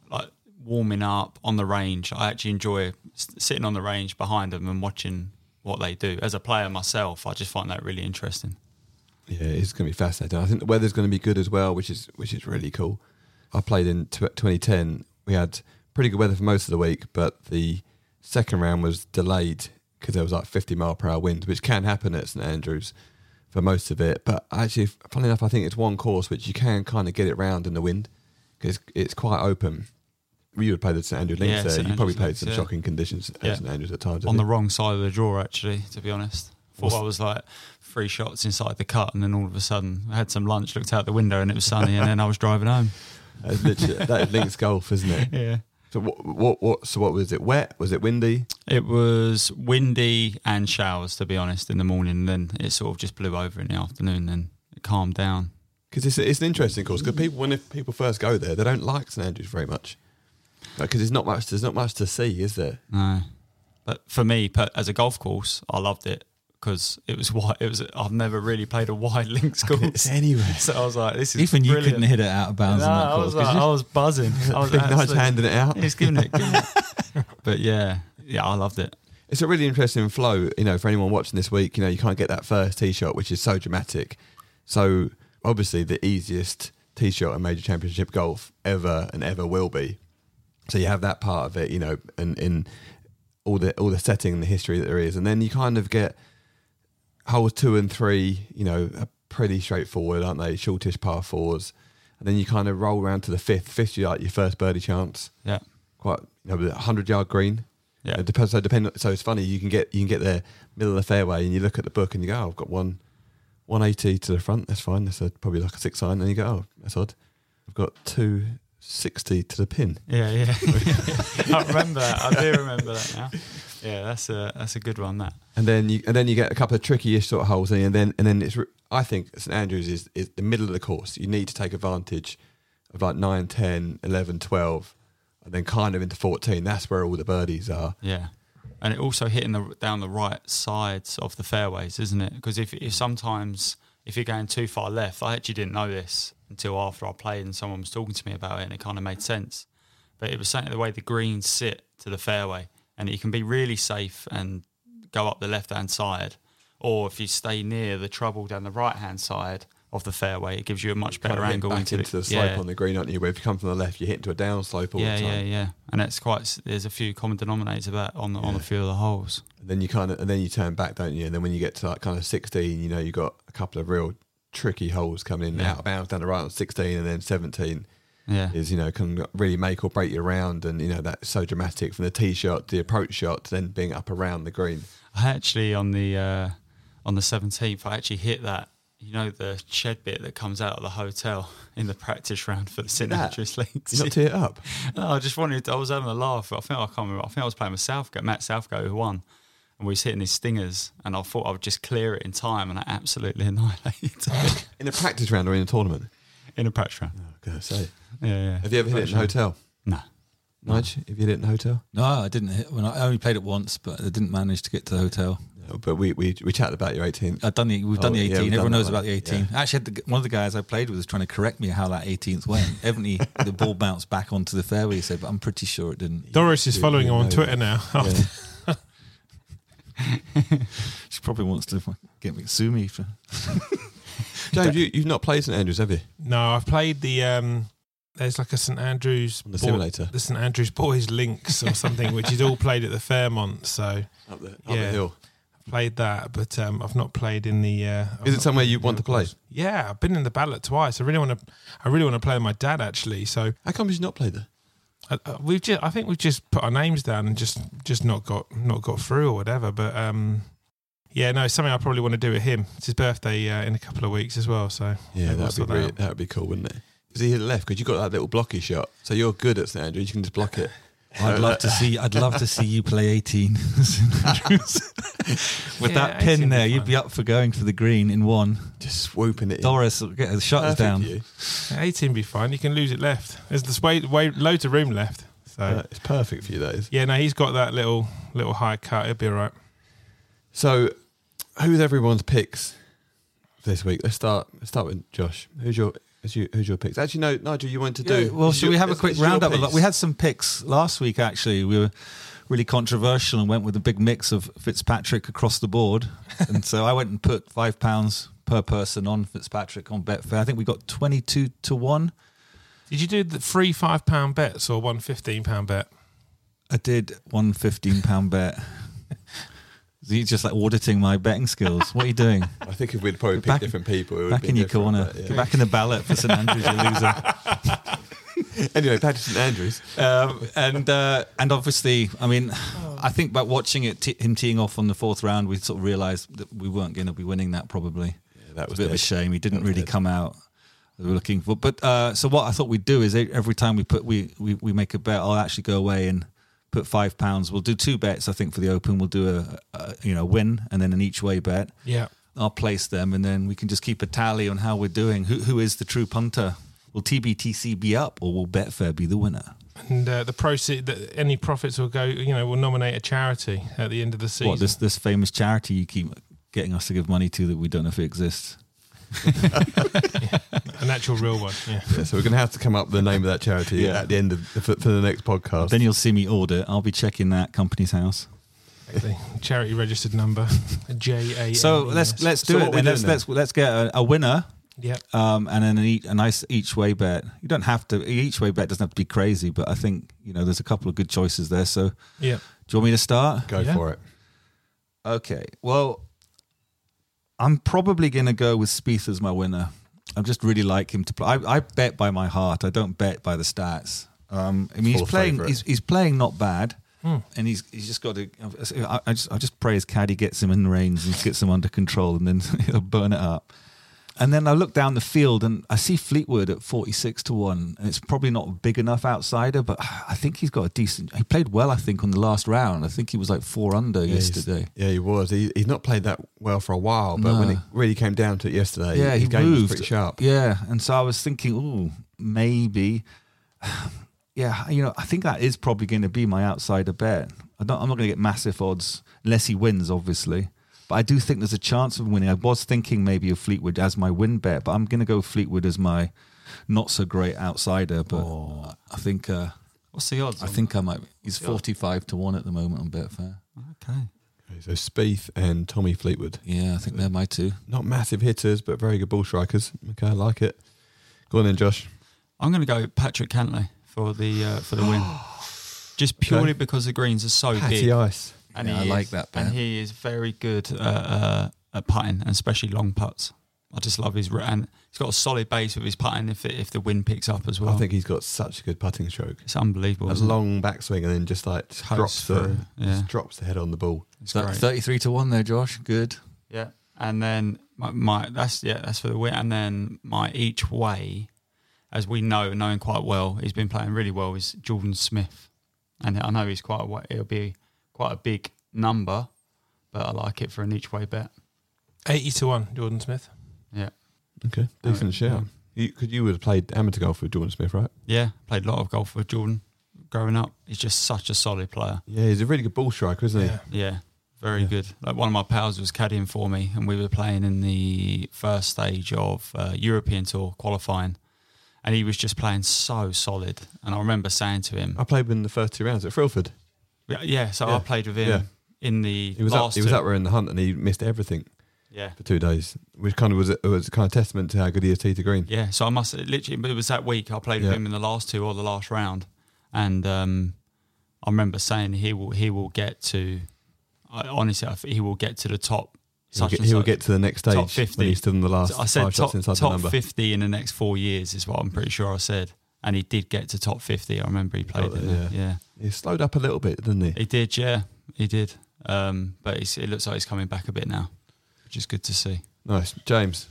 like warming up on the range, I actually enjoy sitting on the range behind them and watching what they do. As a player myself, I just find that really interesting. Yeah, it's going to be fascinating. I think the weather's going to be good as well, which is which is really cool. I played in tw 2010. We had pretty good weather for most of the week, but the second round was delayed because there was like 50 mile per hour wind, which can happen at St Andrews for most of it. But actually, funny enough, I think it's one course which you can kind of get it round in the wind because it's quite open. You would play the St Andrews links Yeah, there. St you probably played links, some yeah. shocking conditions at Yeah. St Andrews at times. I on the wrong side of the draw, actually, to be honest. Thought What's- I was like three shots inside the cut, and then all of a sudden I had some lunch, looked out the window, and it was sunny, and then I was driving home. (laughs) That is literally- that is links golf, isn't it? (laughs) Yeah. So what, what, what? So what was it? Wet? Was it windy? It was windy and showers, to be honest, in the morning. And then it sort of just blew over in the afternoon. Then it calmed down. Because it's, it's an interesting course. Because people, when if people first go there, they don't like St Andrews very much. Because there's not much. There's not much to see, is there? No, but for me, per- as a golf course, I loved it because it was (laughs) wide. It was. I've never really played a wide links course. anywhere. (laughs) So I was like, "This is Even you couldn't hit it out of bounds No, on that I was could like. I was buzzing. I was (laughs) Big handing it out. He's giving it. Giving it. but yeah, yeah, I loved it. It's a really interesting flow. You know, for anyone watching this week, you know, you can't get that first tee shot, which is so dramatic. So obviously, the easiest tee shot in major championship golf ever and ever will be. So you have that part of it, you know, and in all the all the setting and the history that there is, and then you kind of get holes two and three, you know, are pretty straightforward, aren't they? Shortish par fours, and then you kind of roll around to the fifth. Fifth, you like your first birdie chance, Yeah, quite you know, a hundred yard green. yeah, It depends. So depend. So it's funny. You can get you can get there middle of the fairway, and you look at the book, and you go, "Oh, I've got one, one eighty to the front. That's fine. That's a, probably like a six iron." And you go, "Oh, that's odd. I've got two sixty to the pin." yeah, yeah. (laughs) I remember that. I do remember that now. Yeah, that's a that's a good one. That. And then you and then you get a couple of tricky-ish sort of holes, and then and then it's. I think St Andrews is is the middle of the course. You need to take advantage of like 9, 10, 11, 12, and then kind of into fourteen. That's where all the birdies are. Yeah, and it also hitting the down the right sides of the fairways, isn't it? Because if if sometimes if you're going too far left, I actually didn't know this until after I played and someone was talking to me about it, and it kind of made sense. But it was something the way the greens sit to the fairway, and you can be really safe and go up the left hand side, or if you stay near the trouble down the right hand side of the fairway. It gives you a much Kind better of angle into, into, the, slope yeah. on the green, aren't you? Where if you come from the left, you hit into a down slope all yeah, the yeah, time. yeah, and that's quite. There's a few common denominators of that on the, on a few of the holes. And then you kind of, and then you turn back, don't you? And then when you get to like kind of 16, you know, you have got a couple of real tricky holes coming in Yeah. out of bounds down the right on 16, and then 17 Yeah, is you know can really make or break you around, and you know that's so dramatic from the tee shot, the approach shot, to then being up around the green. I actually on the uh, on the seventeenth, I actually hit that. You know the shed bit that comes out of the hotel (laughs) in the practice round for the St? Andrews Links. You not (laughs) tee it up. No, I just wanted. I was having a laugh. I think I can't remember. I think I was playing with Southgate, Matt Southgate, who won, and we was hitting his stingers, and I thought I would just clear it in time, and I absolutely (laughs) annihilated it In a practice round or in a tournament? in a practice round. Oh, gonna say. Yeah, yeah. Have you ever hit it in a hotel? No. Nige, have you hit it in a hotel? No, I didn't hit. When I only played it once, but I didn't manage to get to the hotel. No, but we, we we chatted about your 18th. I've done the. We've done Oh, the 18. we've done Everyone knows one. about the 18. Yeah. Actually, had the, one of the guys I played with was trying to correct me how that 18th went. (laughs) Evidently, the ball bounced back onto the fairway. He said, but I'm pretty sure it didn't. Doris is following you him on Twitter now. Yeah. (laughs) (laughs) She probably wants to get me sue me for. (laughs) James, you, you've not played St Andrews, have you? No, I've played the. um There's like a St Andrews On the Bo- simulator? the St Andrews Boys Links or something, which is all played at the Fairmont. So Up the, up Yeah. the hill. I've played that, but um, I've not played in the. Uh, I've Is it somewhere you want to play? Yeah, I've been in the ballot twice. I really want to. I really want to play with my dad actually. So How come you've not played there? We've just. I think we've just put our names down and just just not got not got through or whatever. But um, yeah, no, it's something I probably want to do with him. It's his birthday uh, in a couple of weeks as well. So Yeah, that'd be that that'd be cool, wouldn't it? Because he hit it left because you got that little blocky shot, so you're good at St Andrews. You can just block it. I'd love to see. I'd love to see you play 18 (laughs) with Yeah, that pin would be there. You'd be up for going for the green in one. Just swooping it. Doris, will get the shutters down. for you. 18 be fine. You can lose it left. There's this way, way loads of room left. So Uh, it's perfect for you, that is. yeah, no, he's got that little little high cut. It'll be all right. So, who's everyone's picks this week? Let's start. Let's start with Josh. Who's your who's your, who's your picks? Actually, no, Nigel, you wanted to Yeah, do. well, it's should your- we have a quick it's your roundup of that? We had some picks last week. Actually, we were really controversial and went with a big mix of Fitzpatrick across the board. (laughs) and so I went and put five pounds per person on Fitzpatrick on Betfair. I think we got twenty-two to one. Did you do the free five pound bets or one fifteen pound bet? I did one fifteen pound bet. (laughs) He's just like auditing my betting skills. What are you doing? (laughs) I think if we'd probably picked different people, it would Back in your corner. but, yeah. Get back in the ballot for St Andrews, you loser. (laughs) Anyway, back to St Andrews. um, and uh, and obviously, I mean, I think by watching it, t- him teeing off on the fourth round, we sort of realised that we weren't going to be winning that. Probably, Yeah, that it's was a bit of a shame. He didn't really dead. come out. We were looking for, but uh, so what I thought we'd do is every time we put we, we we make a bet, I'll actually go away and put five pounds. We'll do two bets. I think for the Open, we'll do a, a you know win and then an each way bet. Yeah. I'll place them, and then we can just keep a tally on how we're doing. Who who is the true punter? Will TBTC be up, or will Betfair be the winner? And uh, the proceed, the, any profits will go. You know, will nominate a charity at the end of the season. What this this famous charity you keep getting us to give money to that we don't know if it exists? (laughs) An actual real one. Yeah. Yeah, so we're going to have to come up with the name of that charity Yeah. at the end of for, for the next podcast. Then you'll see me order. I'll be checking that company's house. The charity registered number. J A. So let's let's do So it. what we Then. Let's doing let's let's get a, a winner. Yeah. Um, and then an each, a nice each way bet. You don't have to each way bet doesn't have to be crazy, but I think you know there's a couple of good choices there. So yeah. do you want me to start? Go Yeah. for it. Okay. Well, I'm probably going to go with Spieth as my winner. I just really like him to play. I, I bet by my heart. I don't bet by the stats. Um, I mean, Full he's playing. favourite. He's, he's playing not bad, Hmm. and he's he's just got to. I, I just I just pray his caddy gets him in the reins and gets him under control, and then (laughs) he'll burn it up. And then I look down the field and I see Fleetwood at 46 to 1. And it's probably not a big enough outsider, but (sighs) I think he's got a decent. He played well, I think, on the last round. I think he was like four under Yeah, yesterday. Yeah, he was. He, he's not played that well for a while, but when No. it really came down to it yesterday, yeah, his he game was moved. pretty sharp. Yeah, and so I was thinking, oh, maybe. (sighs) Yeah, you know, I think that is probably going to be my outsider bet. I don't, I'm not going to get massive odds unless he wins, obviously. But I do think there's a chance of winning. I was thinking maybe of Fleetwood as my win bet, but I'm going to go Fleetwood as my not so great outsider. But I think uh, What's the odds? I think I might. He's 45 to one at the moment on Betfair. Okay. Okay, so Spieth and Tommy Fleetwood. Yeah, I think they're my two. Not massive hitters, but very good ball strikers. Okay, I like it. Go on then, Josh. I'm going to go Patrick Cantlay for the uh, for the win, (gasps) just purely Okay. because the greens are so Patty big. Ice. And Yeah, he I like is- that, And he is very good uh, uh, at putting, and especially long putts. I just love his and he's got a solid base with his putting. If it, if the wind picks up as well, I think he's got such a good putting stroke. it's unbelievable. A long backswing and then just like Coast drops the yeah. just drops the head on the ball. It's Th- Thirty-three to one there, Josh. Good. Yeah, and then my, my that's yeah that's for the win, and then my each way, as we know, knowing quite well, he's been playing really well. Is Jordan Smith, and I know he's quite a it'll be quite a big number, but I like it for an each way bet. 80 to 1, Jordan Smith. Yeah, Okay, decent Alright, shout. You could you would have played amateur golf with Jordan Smith, right? yeah, played a lot of golf with Jordan growing up. He's just such a solid player. Yeah, he's a really good ball striker, isn't he? Yeah. Yeah, very Yeah. good. Like one of my pals was caddying for me, and we were playing in the first stage of uh, European Tour qualifying, and he was just playing so solid. And I remember saying to him, I played with him in the first two rounds at Frilford. Yeah, yeah. So Yeah. I played with him Yeah. in the He was up. last He was up there in the hunt, and he missed everything Yeah, for two days, which kind of was a, was kind of testament to how good he is to green. yeah. So I must literally. But it was that week I played with him in the last two or the last round, and um, I remember saying he will he will get to. I, honestly, I think he will get to the top. He'll get, he'll get to the next stage top 50. when he's still in the last I said top, shots inside the top number. fifty in the next four years is what I'm pretty sure I said, and he did get to top fifty. I remember he played Got in there, there. Yeah. He slowed up a little bit, didn't he? he did. Yeah, he did. Um, but he's, it looks like he's coming back a bit now, which is good to see. Nice, James.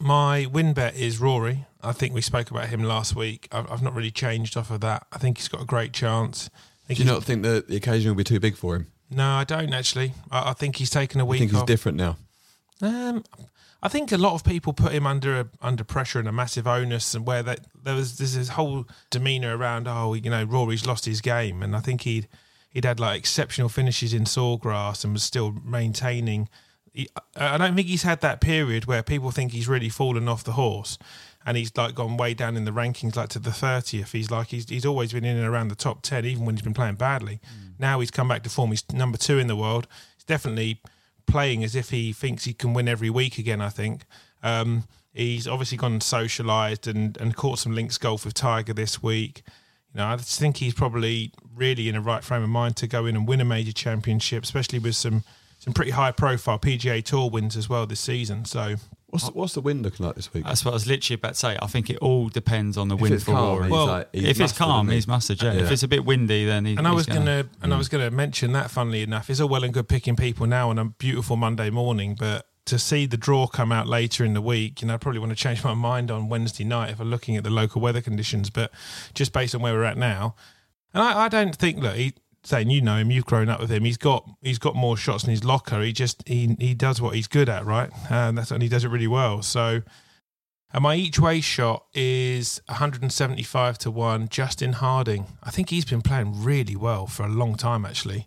My win bet is Rory. I think we spoke about him last week. I've, I've not really changed off of that. I think he's got a great chance. I think Do you not think that the occasion will be too big for him? No, I don't actually. I, I think he's taken a week I think he's off. different now. Um, I think a lot of people put him under a, under pressure and a massive onus, and where that there was this whole demeanour around. Oh, you know, Rory's lost his game, and I think he'd he'd had like exceptional finishes in Sawgrass and was still maintaining. He, I don't think he's had that period where people think he's really fallen off the horse, and he's like gone way down in the rankings, like to the thirtieth. He's like he's he's always been in and around the top ten, even when he's been playing badly. Mm. Now he's come back to form. He's number two in the world. He's definitely playing as if he thinks he can win every week again. I think um, he's obviously gone and socialised and and caught some links golf with Tiger this week. You know, I just think he's probably really in a right frame of mind to go in and win a major championship, especially with some some pretty high profile PGA Tour wins as well this season. So What's what's the wind looking like this week? That's what I was literally about to say. I think it all depends on the If wind for calm, Rory. Well, like- if it's calm, he's mustard. Yeah. If it's a bit windy, then he, and I he's was gonna, gonna, and I was gonna mention that. Funnily enough, it's all well and good picking people now on a beautiful Monday morning, but to see the draw come out later in the week, you know, I probably want to change my mind on Wednesday night if I'm looking at the local weather conditions. But just based on where we're at now, and I, I don't think look, he saying you know him, you've grown up with him. He's got he's got more shots in his locker. He just he he does what he's good at, right? And that's and he does it really well. So. And my each way shot is 175 to 1. Justin Harding. I think he's been playing really well for a long time, actually.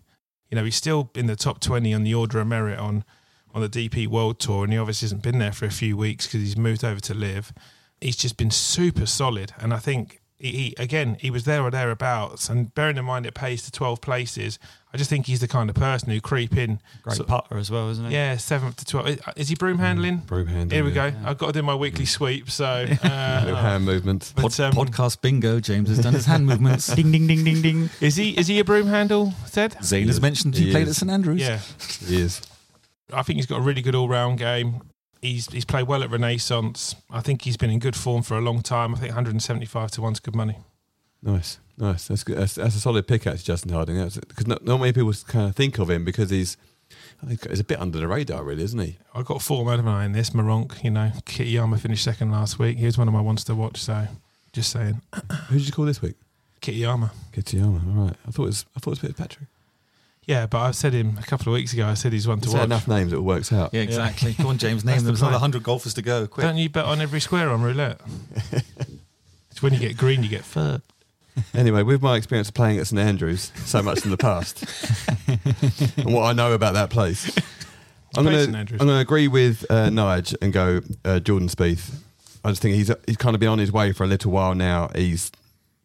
You know, he's still in the top 20 on the Order of Merit on, on the DP World Tour, and he obviously hasn't been there for a few weeks because he's moved over to live. He's just been super solid. And I think, he, he again, he was there or thereabouts. And bearing in mind it pays to 12 places, I just think he's the kind of person who creep in. great So- putter as well, isn't he? Yeah, 7th to 12. Is he broom handling? Broom handling. Here we yeah. go. I've got to do my weekly sweep. So, Little (laughs) uh, hand movement. but, Pod, um, podcast bingo. James has done his hand movements. (laughs) Ding ding ding ding ding. Is he is he a broom handle, Ted? Zane has mentioned he, He played is. at St Andrews. Yeah. He is. I think he's got a really good all round game. He's he's played well at Renaissance. I think he's been in good form for a long time. I think 175 to one's good money. Nice, nice. That's good. That's, that's a solid pick, actually, Justin Harding. Because not, not many people kind of think of him because he's, I he's a bit under the radar, really, isn't he? I got four, out of eye in this. Maronk, you know, Kittyama finished second last week. Here's one of my ones to watch. So, just saying, Who did you call this week? Kittyama. Kitayama. All right. I thought it was. I thought it was Fitzpatrick. Yeah, but I said him a couple of weeks ago. I said he's one to Is watch. enough names it works out? Yeah, exactly. Come on, James, That's name the them. There's another plan. 100 golfers to go. Quick. Don't you bet on every square on roulette? (laughs) it's when you get green, you get fur. Anyway, with my experience of playing at St Andrews so much in the past, (laughs) and what I know about that place, I'm going to I'm going to agree with uh, Nige and go uh, Jordan Spieth. I just think he's he's kind of been on his way for a little while now. He's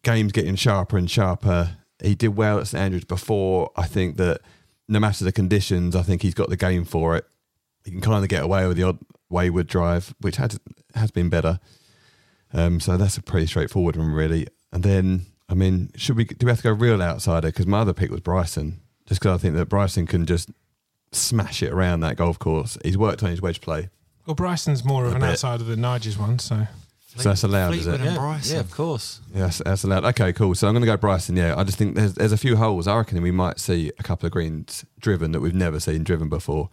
game's getting sharper and sharper. He did well at St Andrews before. I think that no matter the conditions, I think he's got the game for it. He can kind of get away with the odd wayward drive, which has has been better. Um, so that's a pretty straightforward one, really. And then, I mean, should we do we have to go real outsider? Because my other pick was Bryson, just because I think that Bryson can just smash it around that golf course. He's worked on his wedge play, Well, Bryson's more of A an bit. outsider than Nigel's one, so so that's allowed, is it? And Yeah, Bryson. yeah, of course. Yeah, that's, that's allowed. Okay, cool. So I'm going to go Bryson. Yeah, I just think there's there's a few holes. I reckon we might see a couple of greens driven that we've never seen driven before,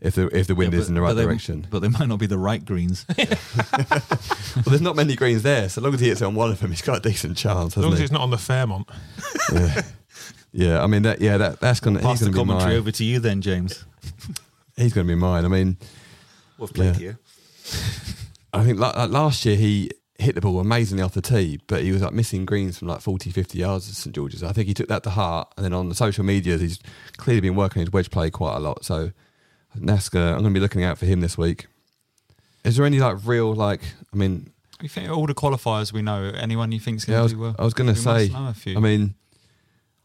if the if the wind Yeah, is in the right they, direction. But they might not be the right greens. (laughs) (laughs) well, there's not many greens there, so long as he hits it on one of them, he's got a decent chance, as long hasn't as he? it's not on the Fairmont. yeah. yeah, I mean that. Yeah, that that's going to he's Pass the going to be commentary mine. over to you then, James. (laughs) He's going to be mine. I mean, We've played here. I think like, like last year he hit the ball amazingly off the tee, but he was like missing greens from like 40, 50 yards at St George's. I think he took that to heart, and then on the social media, he's clearly been working his wedge play quite a lot. So Nasca, I'm going to be looking out for him this week. Is there any like real like? I mean, You think all the qualifiers we know? Anyone you think's going yeah, to do well? I was going to say. know a few. I mean,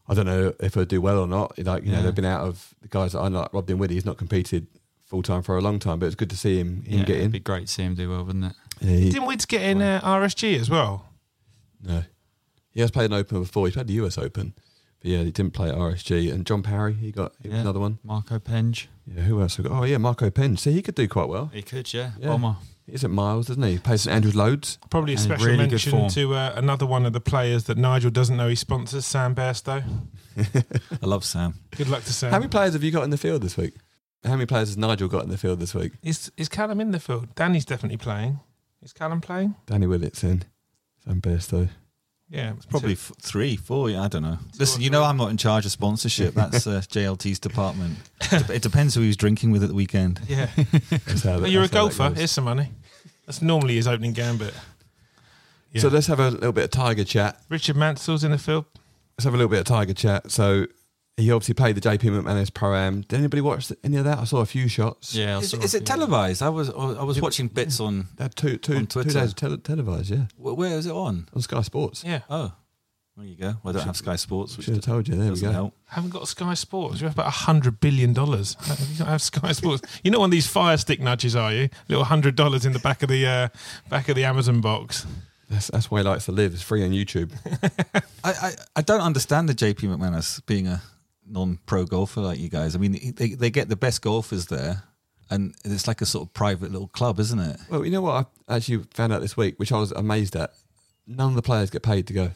I don't know if he'll do well or not. Like you know, they've been out of the guys that I like. Rob Dinwiddie, he's not competed full time for a long time, but it's good to see him him yeah, get in. it'd be great to see him do well, wouldn't it? Yeah, he- Didn't Wids get in uh, RSG as well? No. He has played an Open before. He played the US Open. But yeah, he didn't play at RSG. And John Parry, he got he Yeah. another one. Marco Penge. Yeah, who else? we got? Oh, yeah, Marco Penn. See, he could do quite well. He could, yeah. Yeah. Bomber. He's at Miles, doesn't he? He plays St Andrews loads. Probably a And special really mention to uh, another one of the players that Nigel doesn't know he sponsors, Sam Bairstow. (laughs) I love Sam. Good luck to Sam. How many players have you got in the field this week? How many players has Nigel got in the field this week? Is is Callum in the field? Danny's definitely playing. Is Callum playing? Danny Willett's in. Sam Bairstow. Yeah, It's probably f- three, four. Yeah, I don't know. Listen, you know I'm not in charge of sponsorship. That's (laughs) uh, JLT's department. It depends who he's drinking with at the weekend. Yeah, (laughs) that- well, you're a that's golfer. Here's some money. That's normally his opening gambit. Yeah. So let's have a little bit of Tiger chat. Richard Mansell's in the field. Let's have a little bit of Tiger chat. So he obviously played the JP McManus Pro Am. Did anybody watch any of that? I saw a few shots. Yeah. I Is, saw is a it few. televised? I was I was watching bits on. They two, two, On two Twitter. days tele- televised, yeah. wh- Where is it on? On Sky Sports. Yeah, Oh, there you go. Well, I don't have Sky Sports, which Should have told you. There we doesn't go. help. haven't got Sky Sports. You have about a hundred billion dollars. (laughs) You don't have Sky Sports. You're not one of these fire stick nudges, are you? Little hundred dollars in the back of the uh, back of the Amazon box. That's, that's why he likes to live. It's free on YouTube. (laughs) I, I, I don't understand the JP McManus being a non-pro golfer like you guys. I mean, they they get the best golfers there, and it's like a sort of private little club, isn't it? well, you know what I actually found out this week, which I was amazed at. None of the players get paid to go.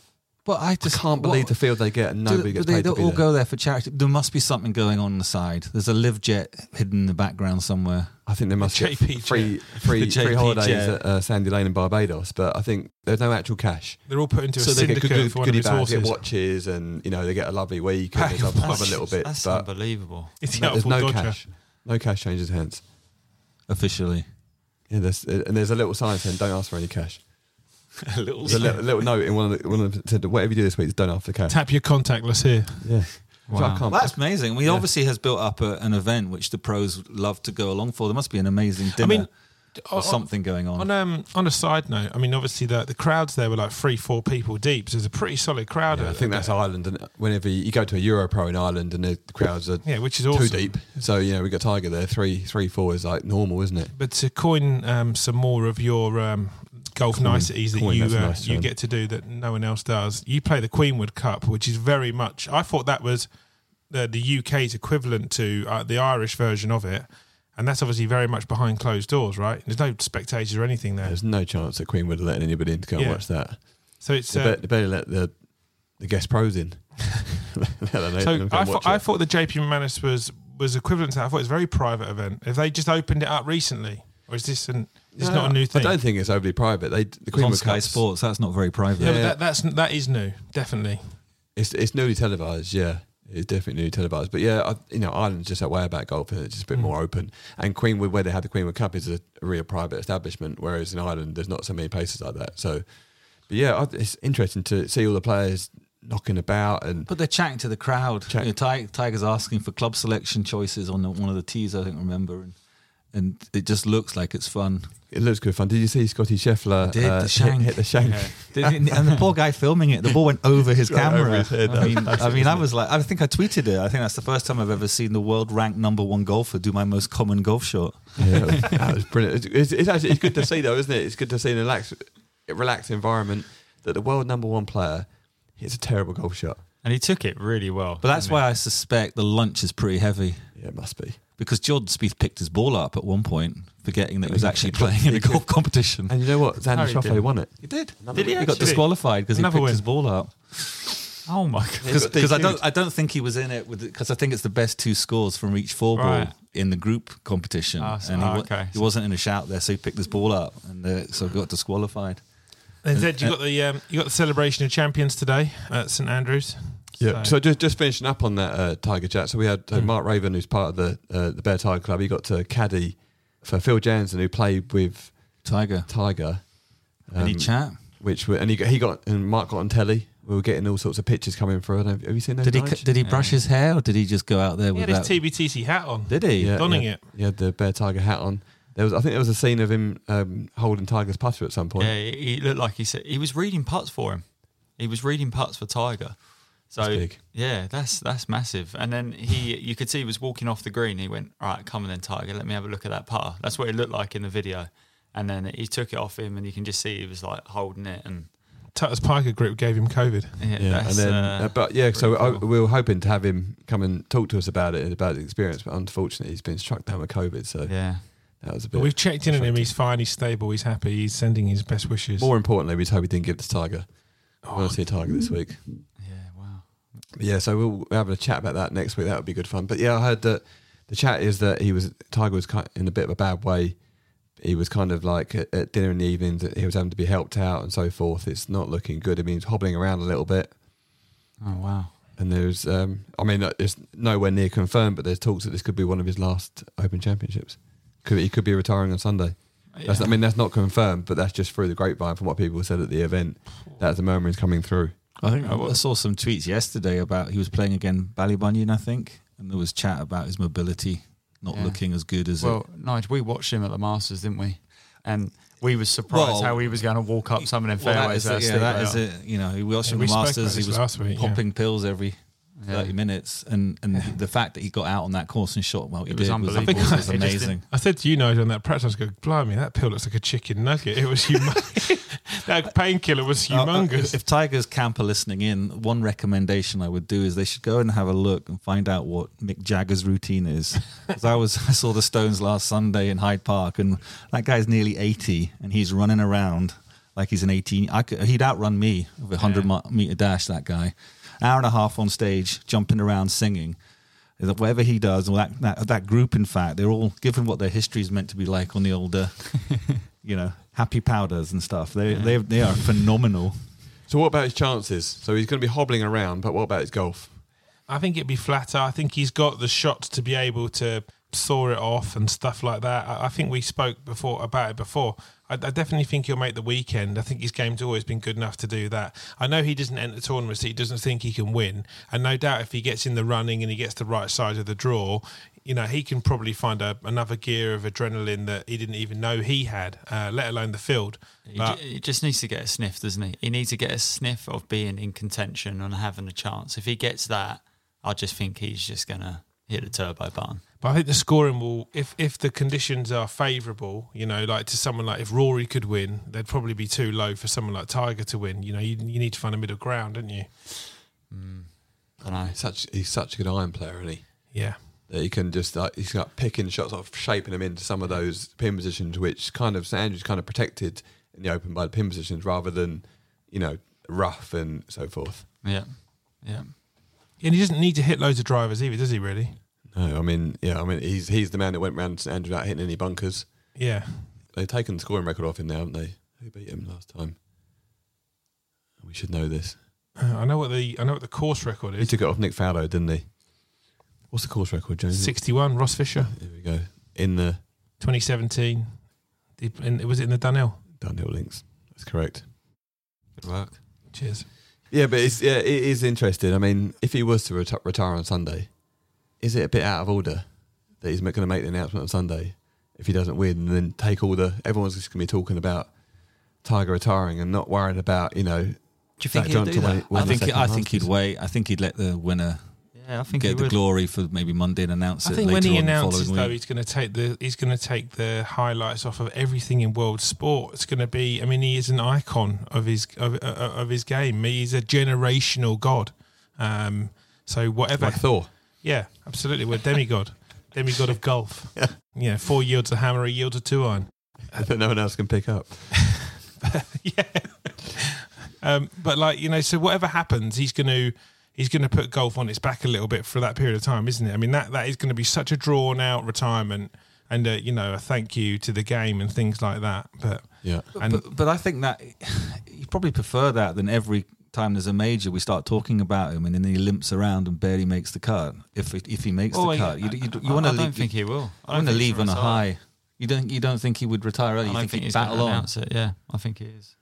But I I just can't believe what- the field they get and do- nobody do gets they paid to don't be all there. go there for charity. There must be something going on on the side. There's a live jet hidden in the background somewhere. I think there must get JP free (laughs) free, The free holidays jet. at uh, Sandy Lane in Barbados, but I think there's no actual cash. They're all put into a So they get syndicate good, for one goodie his bags, get watches, and you know they get a lovely week and Pack there's of other, watches. other little bits, That's but unbelievable. It's the no, there's no Dodger. cash. No cash changes hands. Officially, Yeah, there's, and there's a little sign saying don't ask for any cash. A (laughs) little. A little, little note in one of the one of the, said whatever you do this week, just don't ask for cash. Tap your contactless here. Yeah, Which I Wow. can't- Well, that's amazing. I mean, Yeah. obviously has built up a, an event which the pros love to go along for. There must be an amazing dinner mean, or on- something going on. On um on a side note, I mean obviously the the crowds there were like three four people deep. So there's a pretty solid crowd. Yeah, I think that's Ireland, and whenever you, you go to a Euro Pro in Ireland, and the crowds are yeah, which is too deep, so you know we got Tiger there, three, three, four is like normal, isn't it? But to coin um, some more of your um, golf niceties that you uh, nice you get to do that no one else does, you play the Queenwood Cup, which is very much. I thought that was the, the UK's equivalent to uh, the Irish version of it, and that's obviously very much behind closed doors, right? There's no spectators or anything there, There's no chance that Queen would have let anybody in to go and watch that. so it's. They, Uh, better, they better let the the guest pros in. (laughs) So I thought, I thought the JP McManus was was equivalent to that. I thought it was a very private event. Have they just opened it up recently, or is this an? It's No, not a new thing. I don't think it's overly private. They the It's on Sky Cup's- Sports. That's not very private. Yeah, but Yeah. that, that's that is new, definitely. It's it's newly televised. Yeah, it's definitely newly televised. But yeah, I, you know, Ireland's just that way about golf. and It's just a bit Mm. more open. And Queenwood, where they have the Queenwood Cup, is a, a real private establishment. Whereas in Ireland, there's not so many places like that. So, but yeah, I, it's interesting to see all the players knocking about and But they're chatting to the crowd. Chat- You know, Tiger's asking for club selection choices on the, one of the tees, I think, remember. And and it just looks like it's fun. It looks good fun. Did you see Scotty Scheffler did, the uh, hit- shank. Hit, the shank? Yeah. Did- and the poor guy filming it, the ball went over his (laughs) Right over camera. his head. I mean, That's I, mean I was like, I think I tweeted it. I think that's the first time I've ever seen the world ranked number one golfer do my most common golf shot. Yeah, that was, (laughs) that was brilliant. It's, it's, it's actually it's good to see though, isn't it? It's good to see in a relaxed, relaxed environment that the world number one player hits a terrible golf shot. And he took it really well. But that's didn't why I suspect the lunch is pretty heavy Yeah, it must be. Because Jordan Spieth picked his ball up at one point, forgetting that he was actually playing in a (laughs) golf competition. And you know what? Xander Harry Schauffele won it. He did. Did he He got disqualified because he Another picked win. his ball up. Oh my god. Because I don't, I don't think he was in it with because I think it's the best two scores from each four ball Right. in the group competition, Ah, so- and he, wa- okay. he wasn't in a shout there, so he picked his ball up and uh, so got disqualified. And Zed, you got the um, you got the celebration of champions today at St Andrews. Yeah. So just just finishing up on that uh, Tiger chat. So we had uh, Mm. Mark Raven, who's part of the uh, the Bear Tiger Club. He got to caddy for Phil Jansen, who played with Tiger, Tiger. any um, chat? Which were, and he got, he got and Mark got on telly. We were getting all sorts of pictures coming through. Have you seen those? Did he did he brush his hair or did he just go out there He with had his that? TBTC hat on. Did he? Yeah, donning yeah. it. He had the Bear Tiger hat on. There was, I think, there was a scene of him um, holding Tiger's putter at some point. Yeah, he, he looked like he said he was reading putts for him. He was reading putts for Tiger. So That's big. yeah, that's that's massive. And then he, you could see he was walking off the green. He went, "All right, come on then, Tiger. Let me have a look at that putter." That's what it looked like in the video. And then he took it off him, and you can just see he was like holding it. And Tutter's Piker Group gave him COVID. yeah, Yeah, and then, uh, uh, but yeah, so pretty I, we were hoping to have him come and talk to us about it, about the experience, but unfortunately, he's been struck down with COVID. So yeah, that was a bit But bit. we've checked in on him. He's fine. He's stable. He's happy. He's sending his best wishes. More importantly, we just hope he didn't give it to Tiger. I Oh, want to see Tiger this week. Yeah, yeah, so we'll have a chat about that next week. That would be good fun. But yeah, I heard that the chat is that he was Tiger was in a bit of a bad way. He was kind of like at, at dinner in the evenings. He was having to be helped out and so forth. It's not looking good. I mean, he's hobbling around a little bit. Oh wow. And there's, um, I mean, uh, it's nowhere near confirmed, but there's talks that this could be one of his last Open Championships. Could he could be retiring on Sunday? That's, I mean, that's not confirmed, but that's just through the grapevine from what people said at the event. That's the murmurings coming through. I think Oh, I saw some tweets yesterday about he was playing again Ballybunion, I think, and there was chat about his mobility not Yeah. looking as good as Well, it. Nigel, we watched him at the Masters, didn't we? And we was surprised Well, how he was going to walk up some of them Well, that fairways. is it, yeah, that is it. You know, he watched Yeah, him we the Masters. He was last week, yeah. popping pills every Yeah. thirty minutes, and and (laughs) the fact that he got out on that course and shot well, he It was did unbelievable. (laughs) was, I was think I just- amazing. I said to you, Nigel, on that practice, I was going, blimey, that pill looks like a chicken nugget. It was (laughs) humongous. That painkiller was Uh, uh, humongous. if Tigers camp are listening in, one recommendation I would do is they should go and have a look and find out what Mick Jagger's routine is. (laughs) Because I was (laughs) I saw the Stones last Sunday in Hyde Park, and that guy's nearly eighty, and he's running around like he's an eighteen. I could, he'd outrun me with a hundred Yeah. meter dash. That guy, hour and a half on stage, jumping around, singing. That Whatever he does, or that, that that group, in fact, they're all given what their history is meant to be like on the older, (laughs) you know, happy powders and stuff. They they they are phenomenal. So, what about his chances? So, he's going to be hobbling around, but what about his golf? I think it'd be flatter. I think he's got the shots to be able to saw it off and stuff like that. I, I think we spoke before about it before. I, I definitely think he'll make the weekend. I think his game's always been good enough to do that. I know he doesn't enter tournaments that he doesn't think he can win, and no doubt if he gets in the running and he gets the right side of the draw, you know he can probably find a, another gear of adrenaline that he didn't even know he had, uh, let alone the field. But- he just needs to get a sniff, doesn't he? He needs to get a sniff of being in contention and having a chance. If he gets that, I just think he's just going to hit the turbo button. But I think the scoring will, if if the conditions are favourable, you know, like to someone like if Rory could win, they'd probably be too low for someone like Tiger to win. You know, you, you need to find a middle ground, don't you? Mm, I know. He's such, he's such a good iron player, isn't he? Yeah. That he can just, like, he's got picking shots off, shaping them into some of those pin positions, which kind of, St Andrews kind of protected in the open by the pin positions rather than, you know, rough and so forth. Yeah. Yeah. And he doesn't need to hit loads of drivers either, does he? Really? No, I mean, yeah, I mean, he's he's the man that went round St Andrews without hitting any bunkers. Yeah. They've taken the scoring record off him now, haven't they? Who beat him last time? We should know this. Uh, I know what the I know what the course record is. He took it off Nick Faldo, didn't he? What's the course record, James? Sixty-one. Ross Fisher, Here we go. In the 2017. The, in, was it in the Dunhill? Dunhill links. That's correct. Good work. Cheers. Yeah, but it's yeah, it is interesting. I mean, if he was to reti- retire on Sunday, is it a bit out of order that he's going to make the announcement on Sunday? if he doesn't win, and then take all the everyone's just going to be talking about Tiger retiring and not worried about you know. Do you think Zach he'd do that? winning- I think I think he'd wait. I think he'd let the winner Yeah, I think he get the would. glory for maybe Monday and announce I it think later when he announces following though, week. he's going to take the he's going to take the highlights off of everything in world sport. It's going to be. I mean, he is an icon of his of, uh, of his game. He's a generational god. Um, so whatever, Like Thor. yeah, absolutely. We're demigod, (laughs) demigod of golf. Yeah, four yields a hammer, a yield a two iron. that no one else can pick up. (laughs) yeah. Um, but like you know, so whatever happens, he's going to he's going to put golf on its back a little bit for that period of time, isn't it? I mean, that that is going to be such a drawn out retirement, and uh, you know, a thank you to the game and things like that. But Yeah. and but, but I think that (sighs) you probably prefer that than every time there's a major we start talking about him and then he limps around and barely makes the cut. If if he makes Oh, the yeah, cut, you, you, you want to I don't leave. think he will. I I want to leave on a high. You don't. You don't think he would retire early. I You don't think, think he'd he's battle on. announce it. Yeah, I think he is.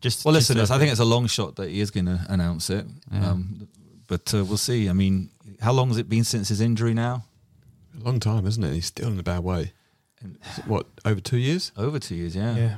Just Well, just listen, to- I think it's a long shot that he is going to announce it. Yeah. Um, but uh, we'll see. I mean, how long has it been since his injury now? A long time, isn't it? He's still in a bad way. Is What over two years? Over two years, yeah. yeah.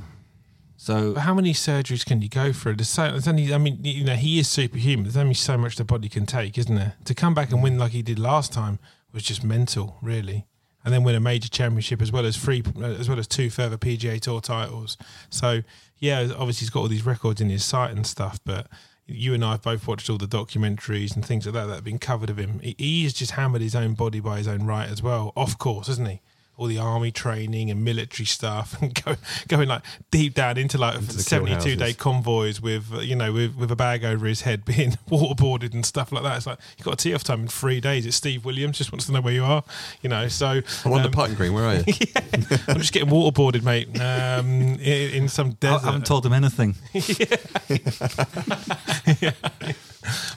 So But how many surgeries can you go through? There's, so, there's only, I mean, you know, he is superhuman. There's only so much the body can take, isn't there? To come back and win like he did last time was just mental, really. And then win a major championship as well as three, as well as two further PGA Tour titles. So yeah, obviously he's got all these records in his sight and stuff. But you and I have both watched all the documentaries and things like that that have been covered of him. He, has just hammered his own body by his own right as well, off course, isn't he? All the army training and military stuff (laughs) and go, going like deep down into like Into 72 day convoys with uh, you know with, with a bag over his head (laughs) being waterboarded and stuff like that. It's like you got a tee off time in three days. It's Steve Williams just wants to know where you are you know so I'm on the um, putting green. Where are you? (laughs) I'm just getting waterboarded mate um, in, in some I haven't told him anything.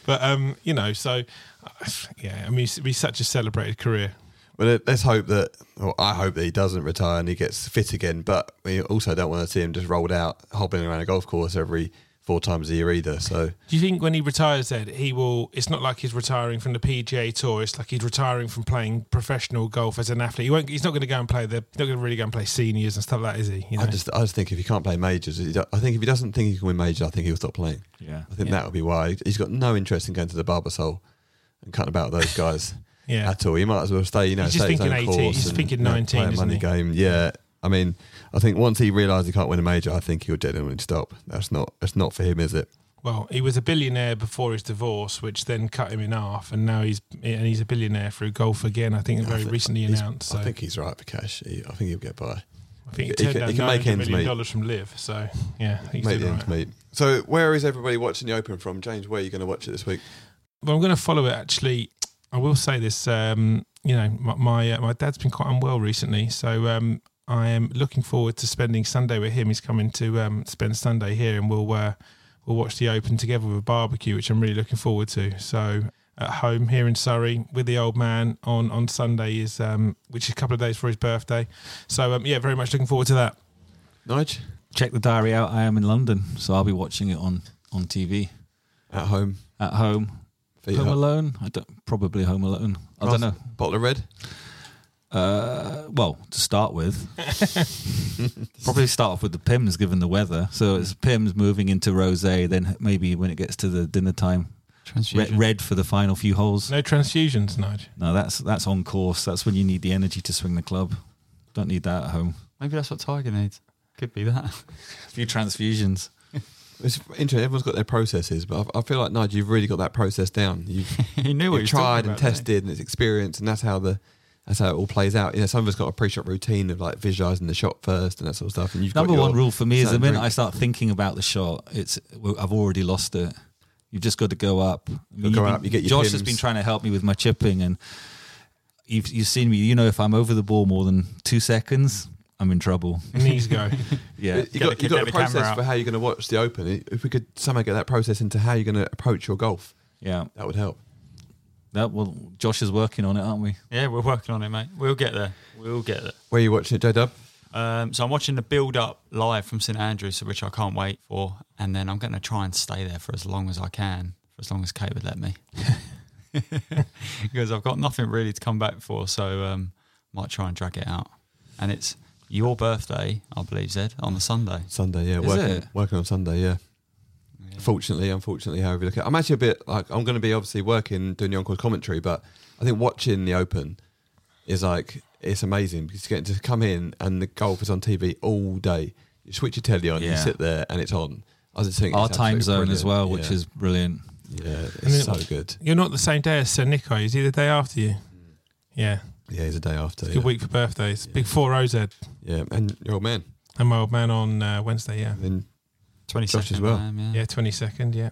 but um you know so uh, yeah I mean it's be such a celebrated career Well, let- let's hope that, or I hope that he doesn't retire and he gets fit again. But we also don't want to see him just rolled out, hobbling around a golf course every four times a year either. So Do you think when he retires, Ed, he will? It's not like he's retiring from the PGA Tour. It's like he's retiring from playing professional golf as an athlete. He won't. He's not going to go and play the. He's not going to really go and play seniors and stuff like that, is he? You know? I just, I just think if he can't play majors, I think if he doesn't think he can win majors, I think he'll stop playing. Yeah. I think Yeah. that would be why he's got no interest in going to the Barbasol and cutting about those guys yeah. at all. He might as well stay, you know, He's just thinking own 18, he's and, thinking you know, 19, play a isn't money he? game. Yeah, I mean, I think once he realised he can't win a major, I think he'll genuinely stop. That's not, that's not for him, is it? Well, he was a billionaire before his divorce, which then cut him in half, and now he's and he's a billionaire through golf again. I think I very think recently announced. So I think he's right for cash. He, I think he'll get by. I think he he can- he can make $900 ends million meet. dollars from Live. So yeah, I Make the ends right. meet. So, where is everybody watching the Open from? James, where are you going to watch it this week? Well, I'm going to follow it. Actually, I will say this. Um, you know, my my, uh, my dad's been quite unwell recently, so um, I am looking forward to spending Sunday with him. He's coming to um, spend Sunday here, and we'll uh, we'll watch the Open together with a barbecue, which I'm really looking forward to. So. At home here in Surrey with the old man on on Sunday is um, which is a couple of days for his birthday. So um, yeah, very much looking forward to that. Nige? Check the diary out. I am in London, so I'll be watching it on on TV At home? at home. Feet home up. alone? I don't probably home alone. I don't know. Bottle of red? Uh, well, to start with, (laughs) probably start off with the Pimm's, given the weather. So it's Pimm's moving into rosé. Then maybe when it gets to the dinner time, red, red for the final few holes. No transfusions, Nige. No, that's that's on course. That's when you need the energy to swing the club. Don't need that at home. Maybe that's what Tiger needs. Could be that. (laughs) A few transfusions. It's interesting. Everyone's got their processes, but I, I feel like Nige, you've really got that process down. You've, (laughs) he knew what you've tried and about, tested, and it's experienced, and that's how the that's how it all plays out. You know, some of us got a pre-shot routine of like visualizing the shot first and that sort of stuff. And you've Number got one rule for me is the minute. I start thinking about the shot, it's I've already lost it. You've just got to go up. I mean, go up, you get your Josh has been trying to help me with my chipping, and you've you've seen me. You know, if I'm over the ball more than two seconds, I'm in trouble. Knees go. (laughs) Yeah, you Get got the- you got a process for how you're going to watch the Open. If we could somehow get that process into how you're going to approach your golf, yeah. that would help. That well, Josh is working on it, aren't we? Yeah, we're working on it, mate. We'll get there. We'll get there. Where are you watching it, J Dub? Um, so I'm watching the build up live from St Andrews, which I can't wait for, and then I'm going to try and stay there for as long as I can, for as long as Kate would let me, (laughs) because I've got nothing really to come back for. So um, might try and drag it out, and it's your birthday, I believe, Zed, on the Sunday. Sunday, yeah, Is working it? working on Sunday, yeah. Fortunately, unfortunately, however you look at it. I'm actually a bit like I'm going to be obviously working doing the encore commentary, but I think watching the Open is like it's amazing because you get to come in and the golf is on TV all day. You switch your telly on, you sit there, and it's on. I just think Our time absolutely zone as brilliant. well, which is brilliant. yeah, it's And then- so good. You're not the same day as Sir Nico. Is he the day after you? Mm. Yeah. Yeah, it's a day after. Good Yeah. week for birthdays. Big four OZ. yeah, and your old man, And my old man on uh, Wednesday, yeah. and then 22nd. Josh as well. um, yeah. Yeah, 22nd, yeah.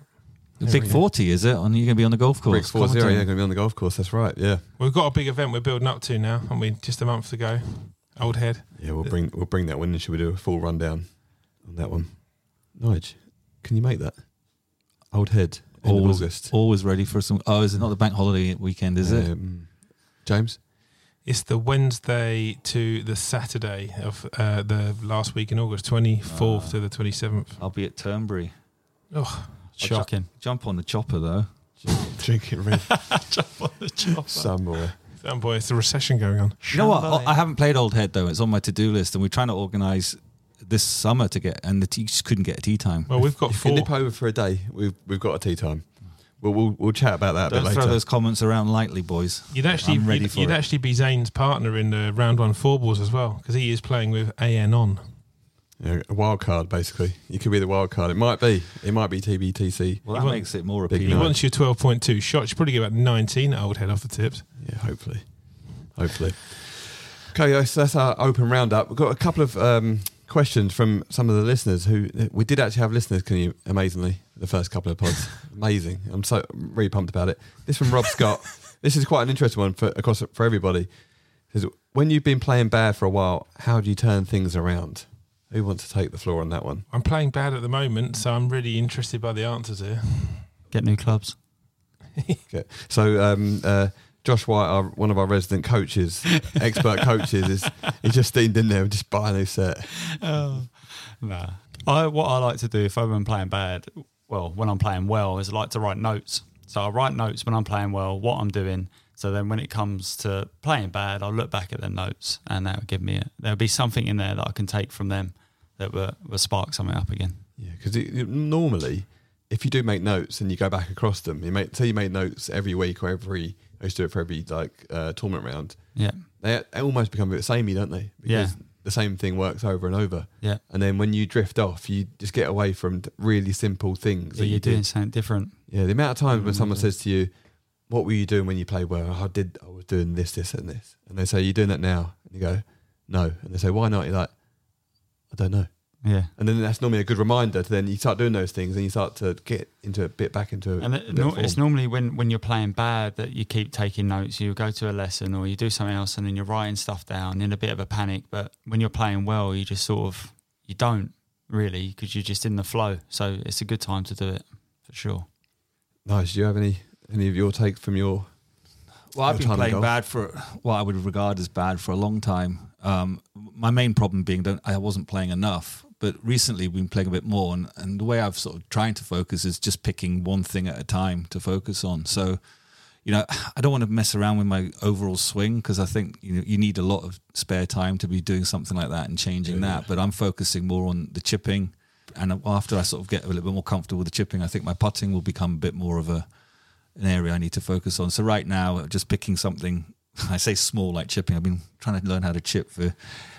The There big 40, is it? On You're going to be on the golf course. Briggs four zero. commentating? Yeah, going to be on the golf course. That's right. Yeah, We've got a big event we're building up to now, haven't we? Just a month to go. Old Head. yeah. We'll bring we'll bring that one. And should we do a full rundown on that one? Nige, can you make that? Old head. End of Always, August. always ready for some. Oh, is it not the bank holiday weekend, is it? Um, James. It's the Wednesday to the Saturday of uh, the last week in August, 24th to the 27th. I'll be at Turnberry. Oh, Shocking. Jump on the chopper, though. Drinking red. (laughs) Jump on the chopper. Some boy. damn boy, it's a recession going on. You know what? I haven't played Old Head, though. It's on my to do list, and we're trying to organise this summer to get, and the tea just couldn't get a tea time. Well, we've got If you four. nip over for a day, we've we've got a tea time. We'll we'll, we'll chat about that a Don't bit throw later. those comments around lightly, boys. You'd actually, I'm ready you'd, for you'd it. actually be Zane's partner in the round one four balls as well, because he is playing with AN on. Yeah, a wild card, basically. You could be the wild card. It might be. It might be TBTC. Well, that want- makes it more Big He appealing. night. wants your 12.2 shots. You probably get about 19 at Old Head off the tips. Yeah, hopefully. Hopefully. Okay, guys, so that's our open roundup. We've got a couple of um, questions from some of the listeners who we did actually have listeners, can you amazingly, the first couple of pods. (laughs) Amazing. I'm so really pumped about it. This from Rob Scott. (laughs) This is quite an interesting one for across for everybody. It says, when you've been playing bad for a while, how do you turn things around? Who wants to take the floor on that one? I'm playing bad at the moment, so I'm really interested by the answers here. Get new clubs. (laughs) Okay. So um, uh, Josh White, our, one of our resident coaches, expert coaches, is he just steamed in there and just buy a new set. Oh, nah. I what I like to do if I'm playing bad, well, when I'm playing well, is I like to write notes. So I write notes when I'm playing well, what I'm doing. So then when it comes to playing bad, I'll look back at the notes and that will give me a, there'll be something in there that I can take from them that will, will spark something up again. Yeah, because normally, if you do make notes and you go back across them, you make say you make notes every week or every. I used to do it for every like uh, tournament round. Yeah. They, they almost become a bit samey, don't they? Yeah. The same thing works over and over. Yeah. And then when you drift off, you just get away from really simple things. So that you're you doing did. something different. Yeah, the amount of times when someone Mm. says to you, "What were you doing when you played well?" I did. I was doing this, this, and this. And they say, "You're doing that now," and you go, "No." And they say, "Why not?" You're like, "I don't know." Yeah. And then that's normally a good reminder to then you start doing those things and you start to get into a bit back into. And it, bit no, it's normally when, when you're playing bad that you keep taking notes. You go to a lesson or you do something else and then you're writing stuff down in a bit of a panic. But when you're playing well, you just sort of you don't really because you're just in the flow. So it's a good time to do it for sure. nice. Do you have any any of your take from your? Well, I've been time in playing golf? bad for what I would regard as bad for a long time. Um, my main problem being that I wasn't playing enough, but recently we've been playing a bit more, and, and the way I've sort of trying to focus is just picking one thing at a time to focus on. So, you know, I don't want to mess around with my overall swing because I think you know you need a lot of spare time to be doing something like that and changing that. But I'm focusing more on the chipping, and after I sort of get a little bit more comfortable with the chipping, I think my putting will become a bit more of a an area I need to focus on. So right now, just picking something. (laughs) I say small like chipping. I've been trying to learn how to chip for,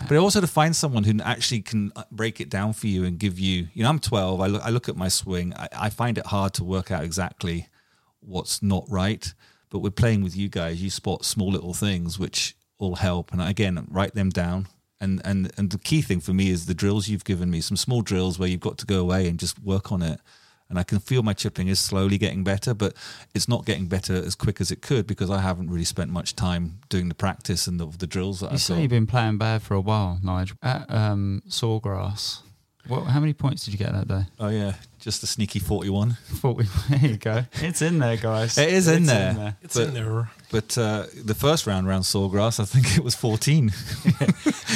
but also to find someone who actually can uh, break it down for you and give you. You know, I'm 12. I look, I look at my swing. I, I find it hard to work out exactly what's not right. But we're playing with you guys. You spot small little things which all help, and again, write them down. And and and the key thing for me is the drills you've given me. Some small drills where you've got to go away and just work on it and I can feel my chipping is slowly getting better, but it's not getting better as quick as it could because I haven't really spent much time doing the practice and the, the drills that You I've say got. you've been playing bad for a while, Nigel. At um, Sawgrass, what? How many points did you get that day? Oh yeah, just a sneaky forty-one. (laughs) Forty. There you go. It's in there, guys. It is in It's there. It's But- in there. But uh, the first round round Sawgrass, I think it was fourteen. (laughs) (laughs)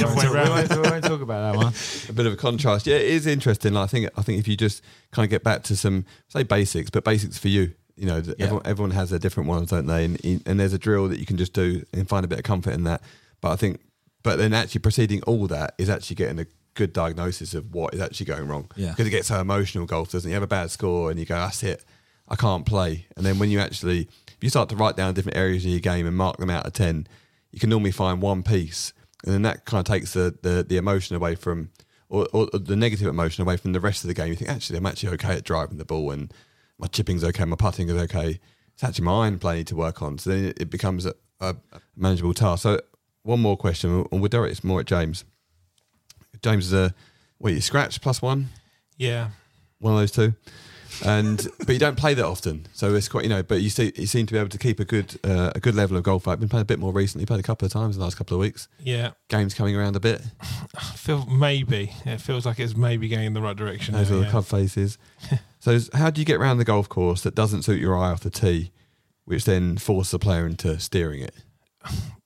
We won't, we won't- we won't talk about that one. a bit of a contrast. Yeah, it is interesting. Like, I think I think if you just kind of get back to some say basics, but basics for you. You know, Yeah. everyone, everyone has their different ones, don't they? And, and there's a drill that you can just do and find a bit of comfort in that. But I think But then actually proceeding all that is actually getting a good diagnosis of what is actually going wrong. Yeah. Because it gets so emotional, golf, doesn't? You have a bad score and you go, that's it, I can't play. And then when you actually, if you start to write down different areas of your game and mark them out of 10, you can normally find one piece. And then that kind of takes the, the, the emotion away from, or, or the negative emotion away from the rest of the game. You think, actually, I'm actually okay at driving the ball and my chipping's okay, my putting is okay. It's actually my iron play I need to work on. So then it, it becomes a, a manageable task. So one more question, and we'll direct this more at James. James is a, what, you scratch plus one? Yeah. one of those two. And (laughs) but you don't play that often, so it's quite you know. But you see, you seem to be able to keep a good uh, a good level of golf. I've been playing a bit more recently. Played a couple of times in the last couple of weeks. Yeah. Games coming around a bit. I (sighs) feel maybe. It feels like it's maybe going in the right direction. Those now, are the yeah. club faces. (laughs) so how do you get around the golf course that doesn't suit your eye off the tee, which then forces the player into steering it? (sighs) (laughs)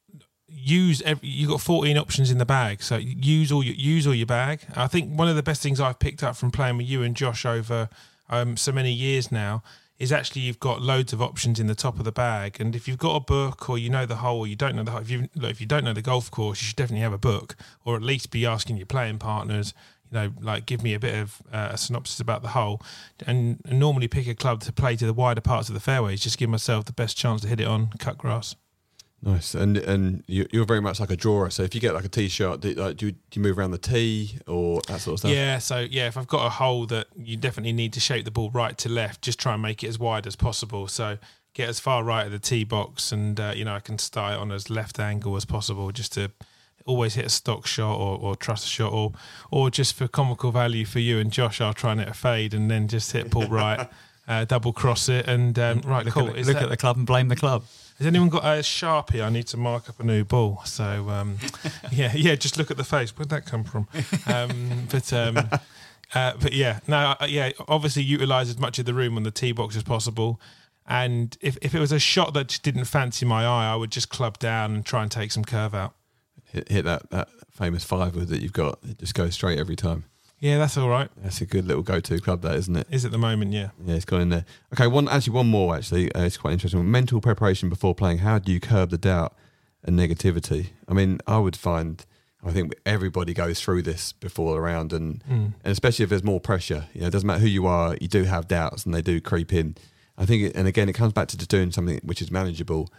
use every, you got 14 options in the bag so use all your use all your bag. I think one of the best things i've picked up from playing with you and josh over um, so many years now is actually you've got loads of options in the top of the bag. And if you've got a book or you know the hole or you don't know the hole if you if you don't know the golf course you should definitely have a book or at least be asking your playing partners you know like give me a bit of uh, a synopsis about the hole and, and normally pick a club to play to the wider parts of the fairways. Just give myself the best chance to hit it on cut grass Nice, and and you, you're very much like a drawer. So if you get like a shot, do, like, do, you, do you move around the tee or that sort of stuff? Yeah, so yeah, if I've got a hole that you definitely need to shape the ball right to left, just try and make it as wide as possible. So get as far right of the tee box, and uh, you know I can start it on as left angle as possible, just to always hit a stock shot or, or trust a shot, or or just for comical value for you and Josh, I'll try and hit a fade and then just hit pull right, (laughs) uh, double cross it, and um, right, Look, cool. at, the, look that- at the club and blame the club. has anyone got a sharpie? I need to mark up a new ball. So um, (laughs) yeah, yeah. Just look at the face. Where'd that come from? Um, but um, uh, but yeah, no, uh, yeah. Obviously, utilize as much of the room on the tee box as possible. And if if it was a shot that just didn't fancy my eye, I would just club down and try and take some curve out. hit, hit that that famous five wood that you've got. It just goes straight every time. Yeah, that's all right. That's a good little go-to club, that isn't it? Is at the moment, yeah. Yeah, it's gone in there. Okay, one actually one more actually. Uh, it's quite interesting. Mental preparation before playing. How do you curb the doubt and negativity? I mean, I would find. I think everybody goes through this before the round, and and especially if there's more pressure. You know, it doesn't matter who you are. You do have doubts, and they do creep in. I think, it, and again, it comes back to just doing something which is manageable,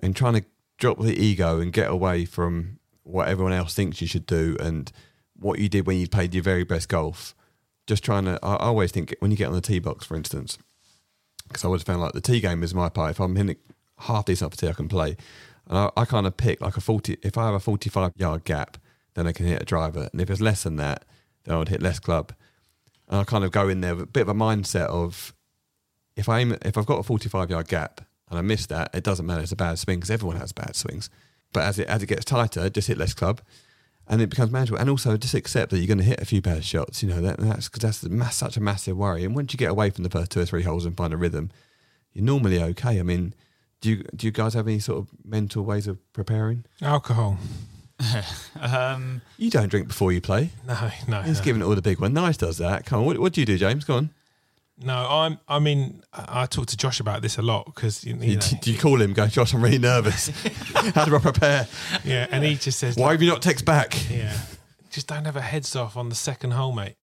and trying to drop the ego and get away from what everyone else thinks you should do and what you did when you played your very best golf just trying to. I always think when you get on the tee box, for instance, because I always found like the tee game is my part. If I'm hitting half decent off the tee, I can play, and I, I kind of pick like a forty. If I have a forty-five yard gap, then I can hit a driver, and if it's less than that, then I would hit less club. And I kind of go in there with a bit of a mindset of if I aim, if I've got a forty-five yard gap and I miss that, it doesn't matter. It's a bad swing because everyone has bad swings. But as it as it gets tighter, just hit less club and it becomes manageable. And also just accept that you're going to hit a few bad shots. You know that that's because that's mass, such a massive worry. And once you get away from the first two or three holes and find a rhythm, you're normally okay. I mean, do you do you guys have any sort of mental ways of preparing? Alcohol. (laughs) Um, You don't drink before you play. No, no. He's no. giving it all the big one. Nice does that. Come on, what, what do you do, James? Go on. No, I'm. I mean, I I talk to Josh about this a lot because you, You, know, do you call him? Go, Josh. I'm really nervous. (laughs) How do I prepare? yeah, and he just says, Why have you not text back? Yeah. Just don't have a heads off on the second hole, mate.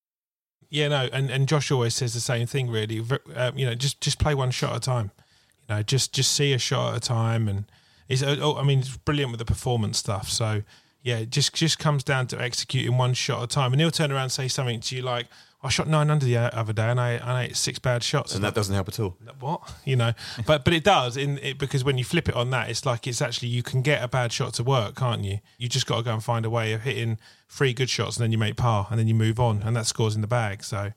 Yeah, no, and, and Josh always says the same thing. Really, um, you know, just just play one shot at a time. You know, just just see a shot at a time, and it's. Oh, I mean, it's brilliant with the performance stuff. So yeah, it just just comes down to executing one shot at a time. And he'll turn around and say something to you like, "I shot nine under the other day, and I and I ate six bad shots." And that doesn't help at all. what you know but but it does in it because when you flip it on that it's like it's actually you can get a bad shot to work can't you you just got to go and find a way of hitting three good shots and then you make par and then you move on and that scores in the bag so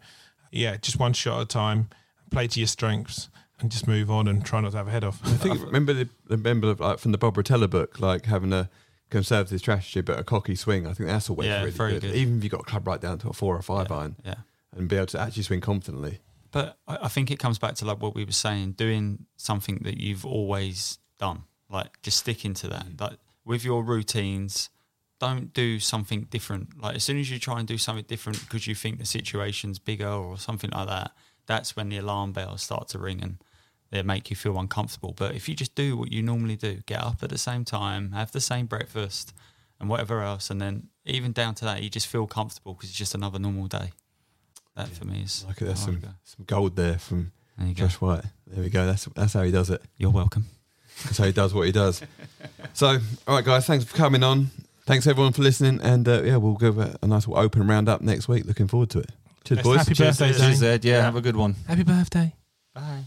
yeah just one shot at a time play to your strengths and just move on and try not to have a head off I think remember the remember like from the Bob Rotella book, like having a conservative strategy but a cocky swing. I think that's always Yeah, really very good. good. Even if you got a club right down to a four or five iron yeah. And be able to actually swing confidently. But I, I think it comes back to like what we were saying, doing something that you've always done, like just sticking to that. Like with your routines, don't do something different. Like as soon as you try and do something different because you think the situation's bigger or something like that, that's when the alarm bells start to ring and they make you feel uncomfortable. But if you just do what you normally do, get up at the same time, have the same breakfast, and whatever else, and then even down to that, you just feel comfortable because it's just another normal day. That for me is. Like it, there's some, some gold there from There you go. Josh White. There we go. That's that's how he does it. You're welcome. That's how he does what he does. (laughs) So, all right, guys, thanks for coming on. Thanks everyone for listening, and uh, yeah, we'll give a, a nice little open roundup next week. Looking forward to it. Cheers, Yes, boys. happy Cheers, birthday, cheers, Zane. Ed. Yeah, Yeah. have a good one. Happy birthday. Bye.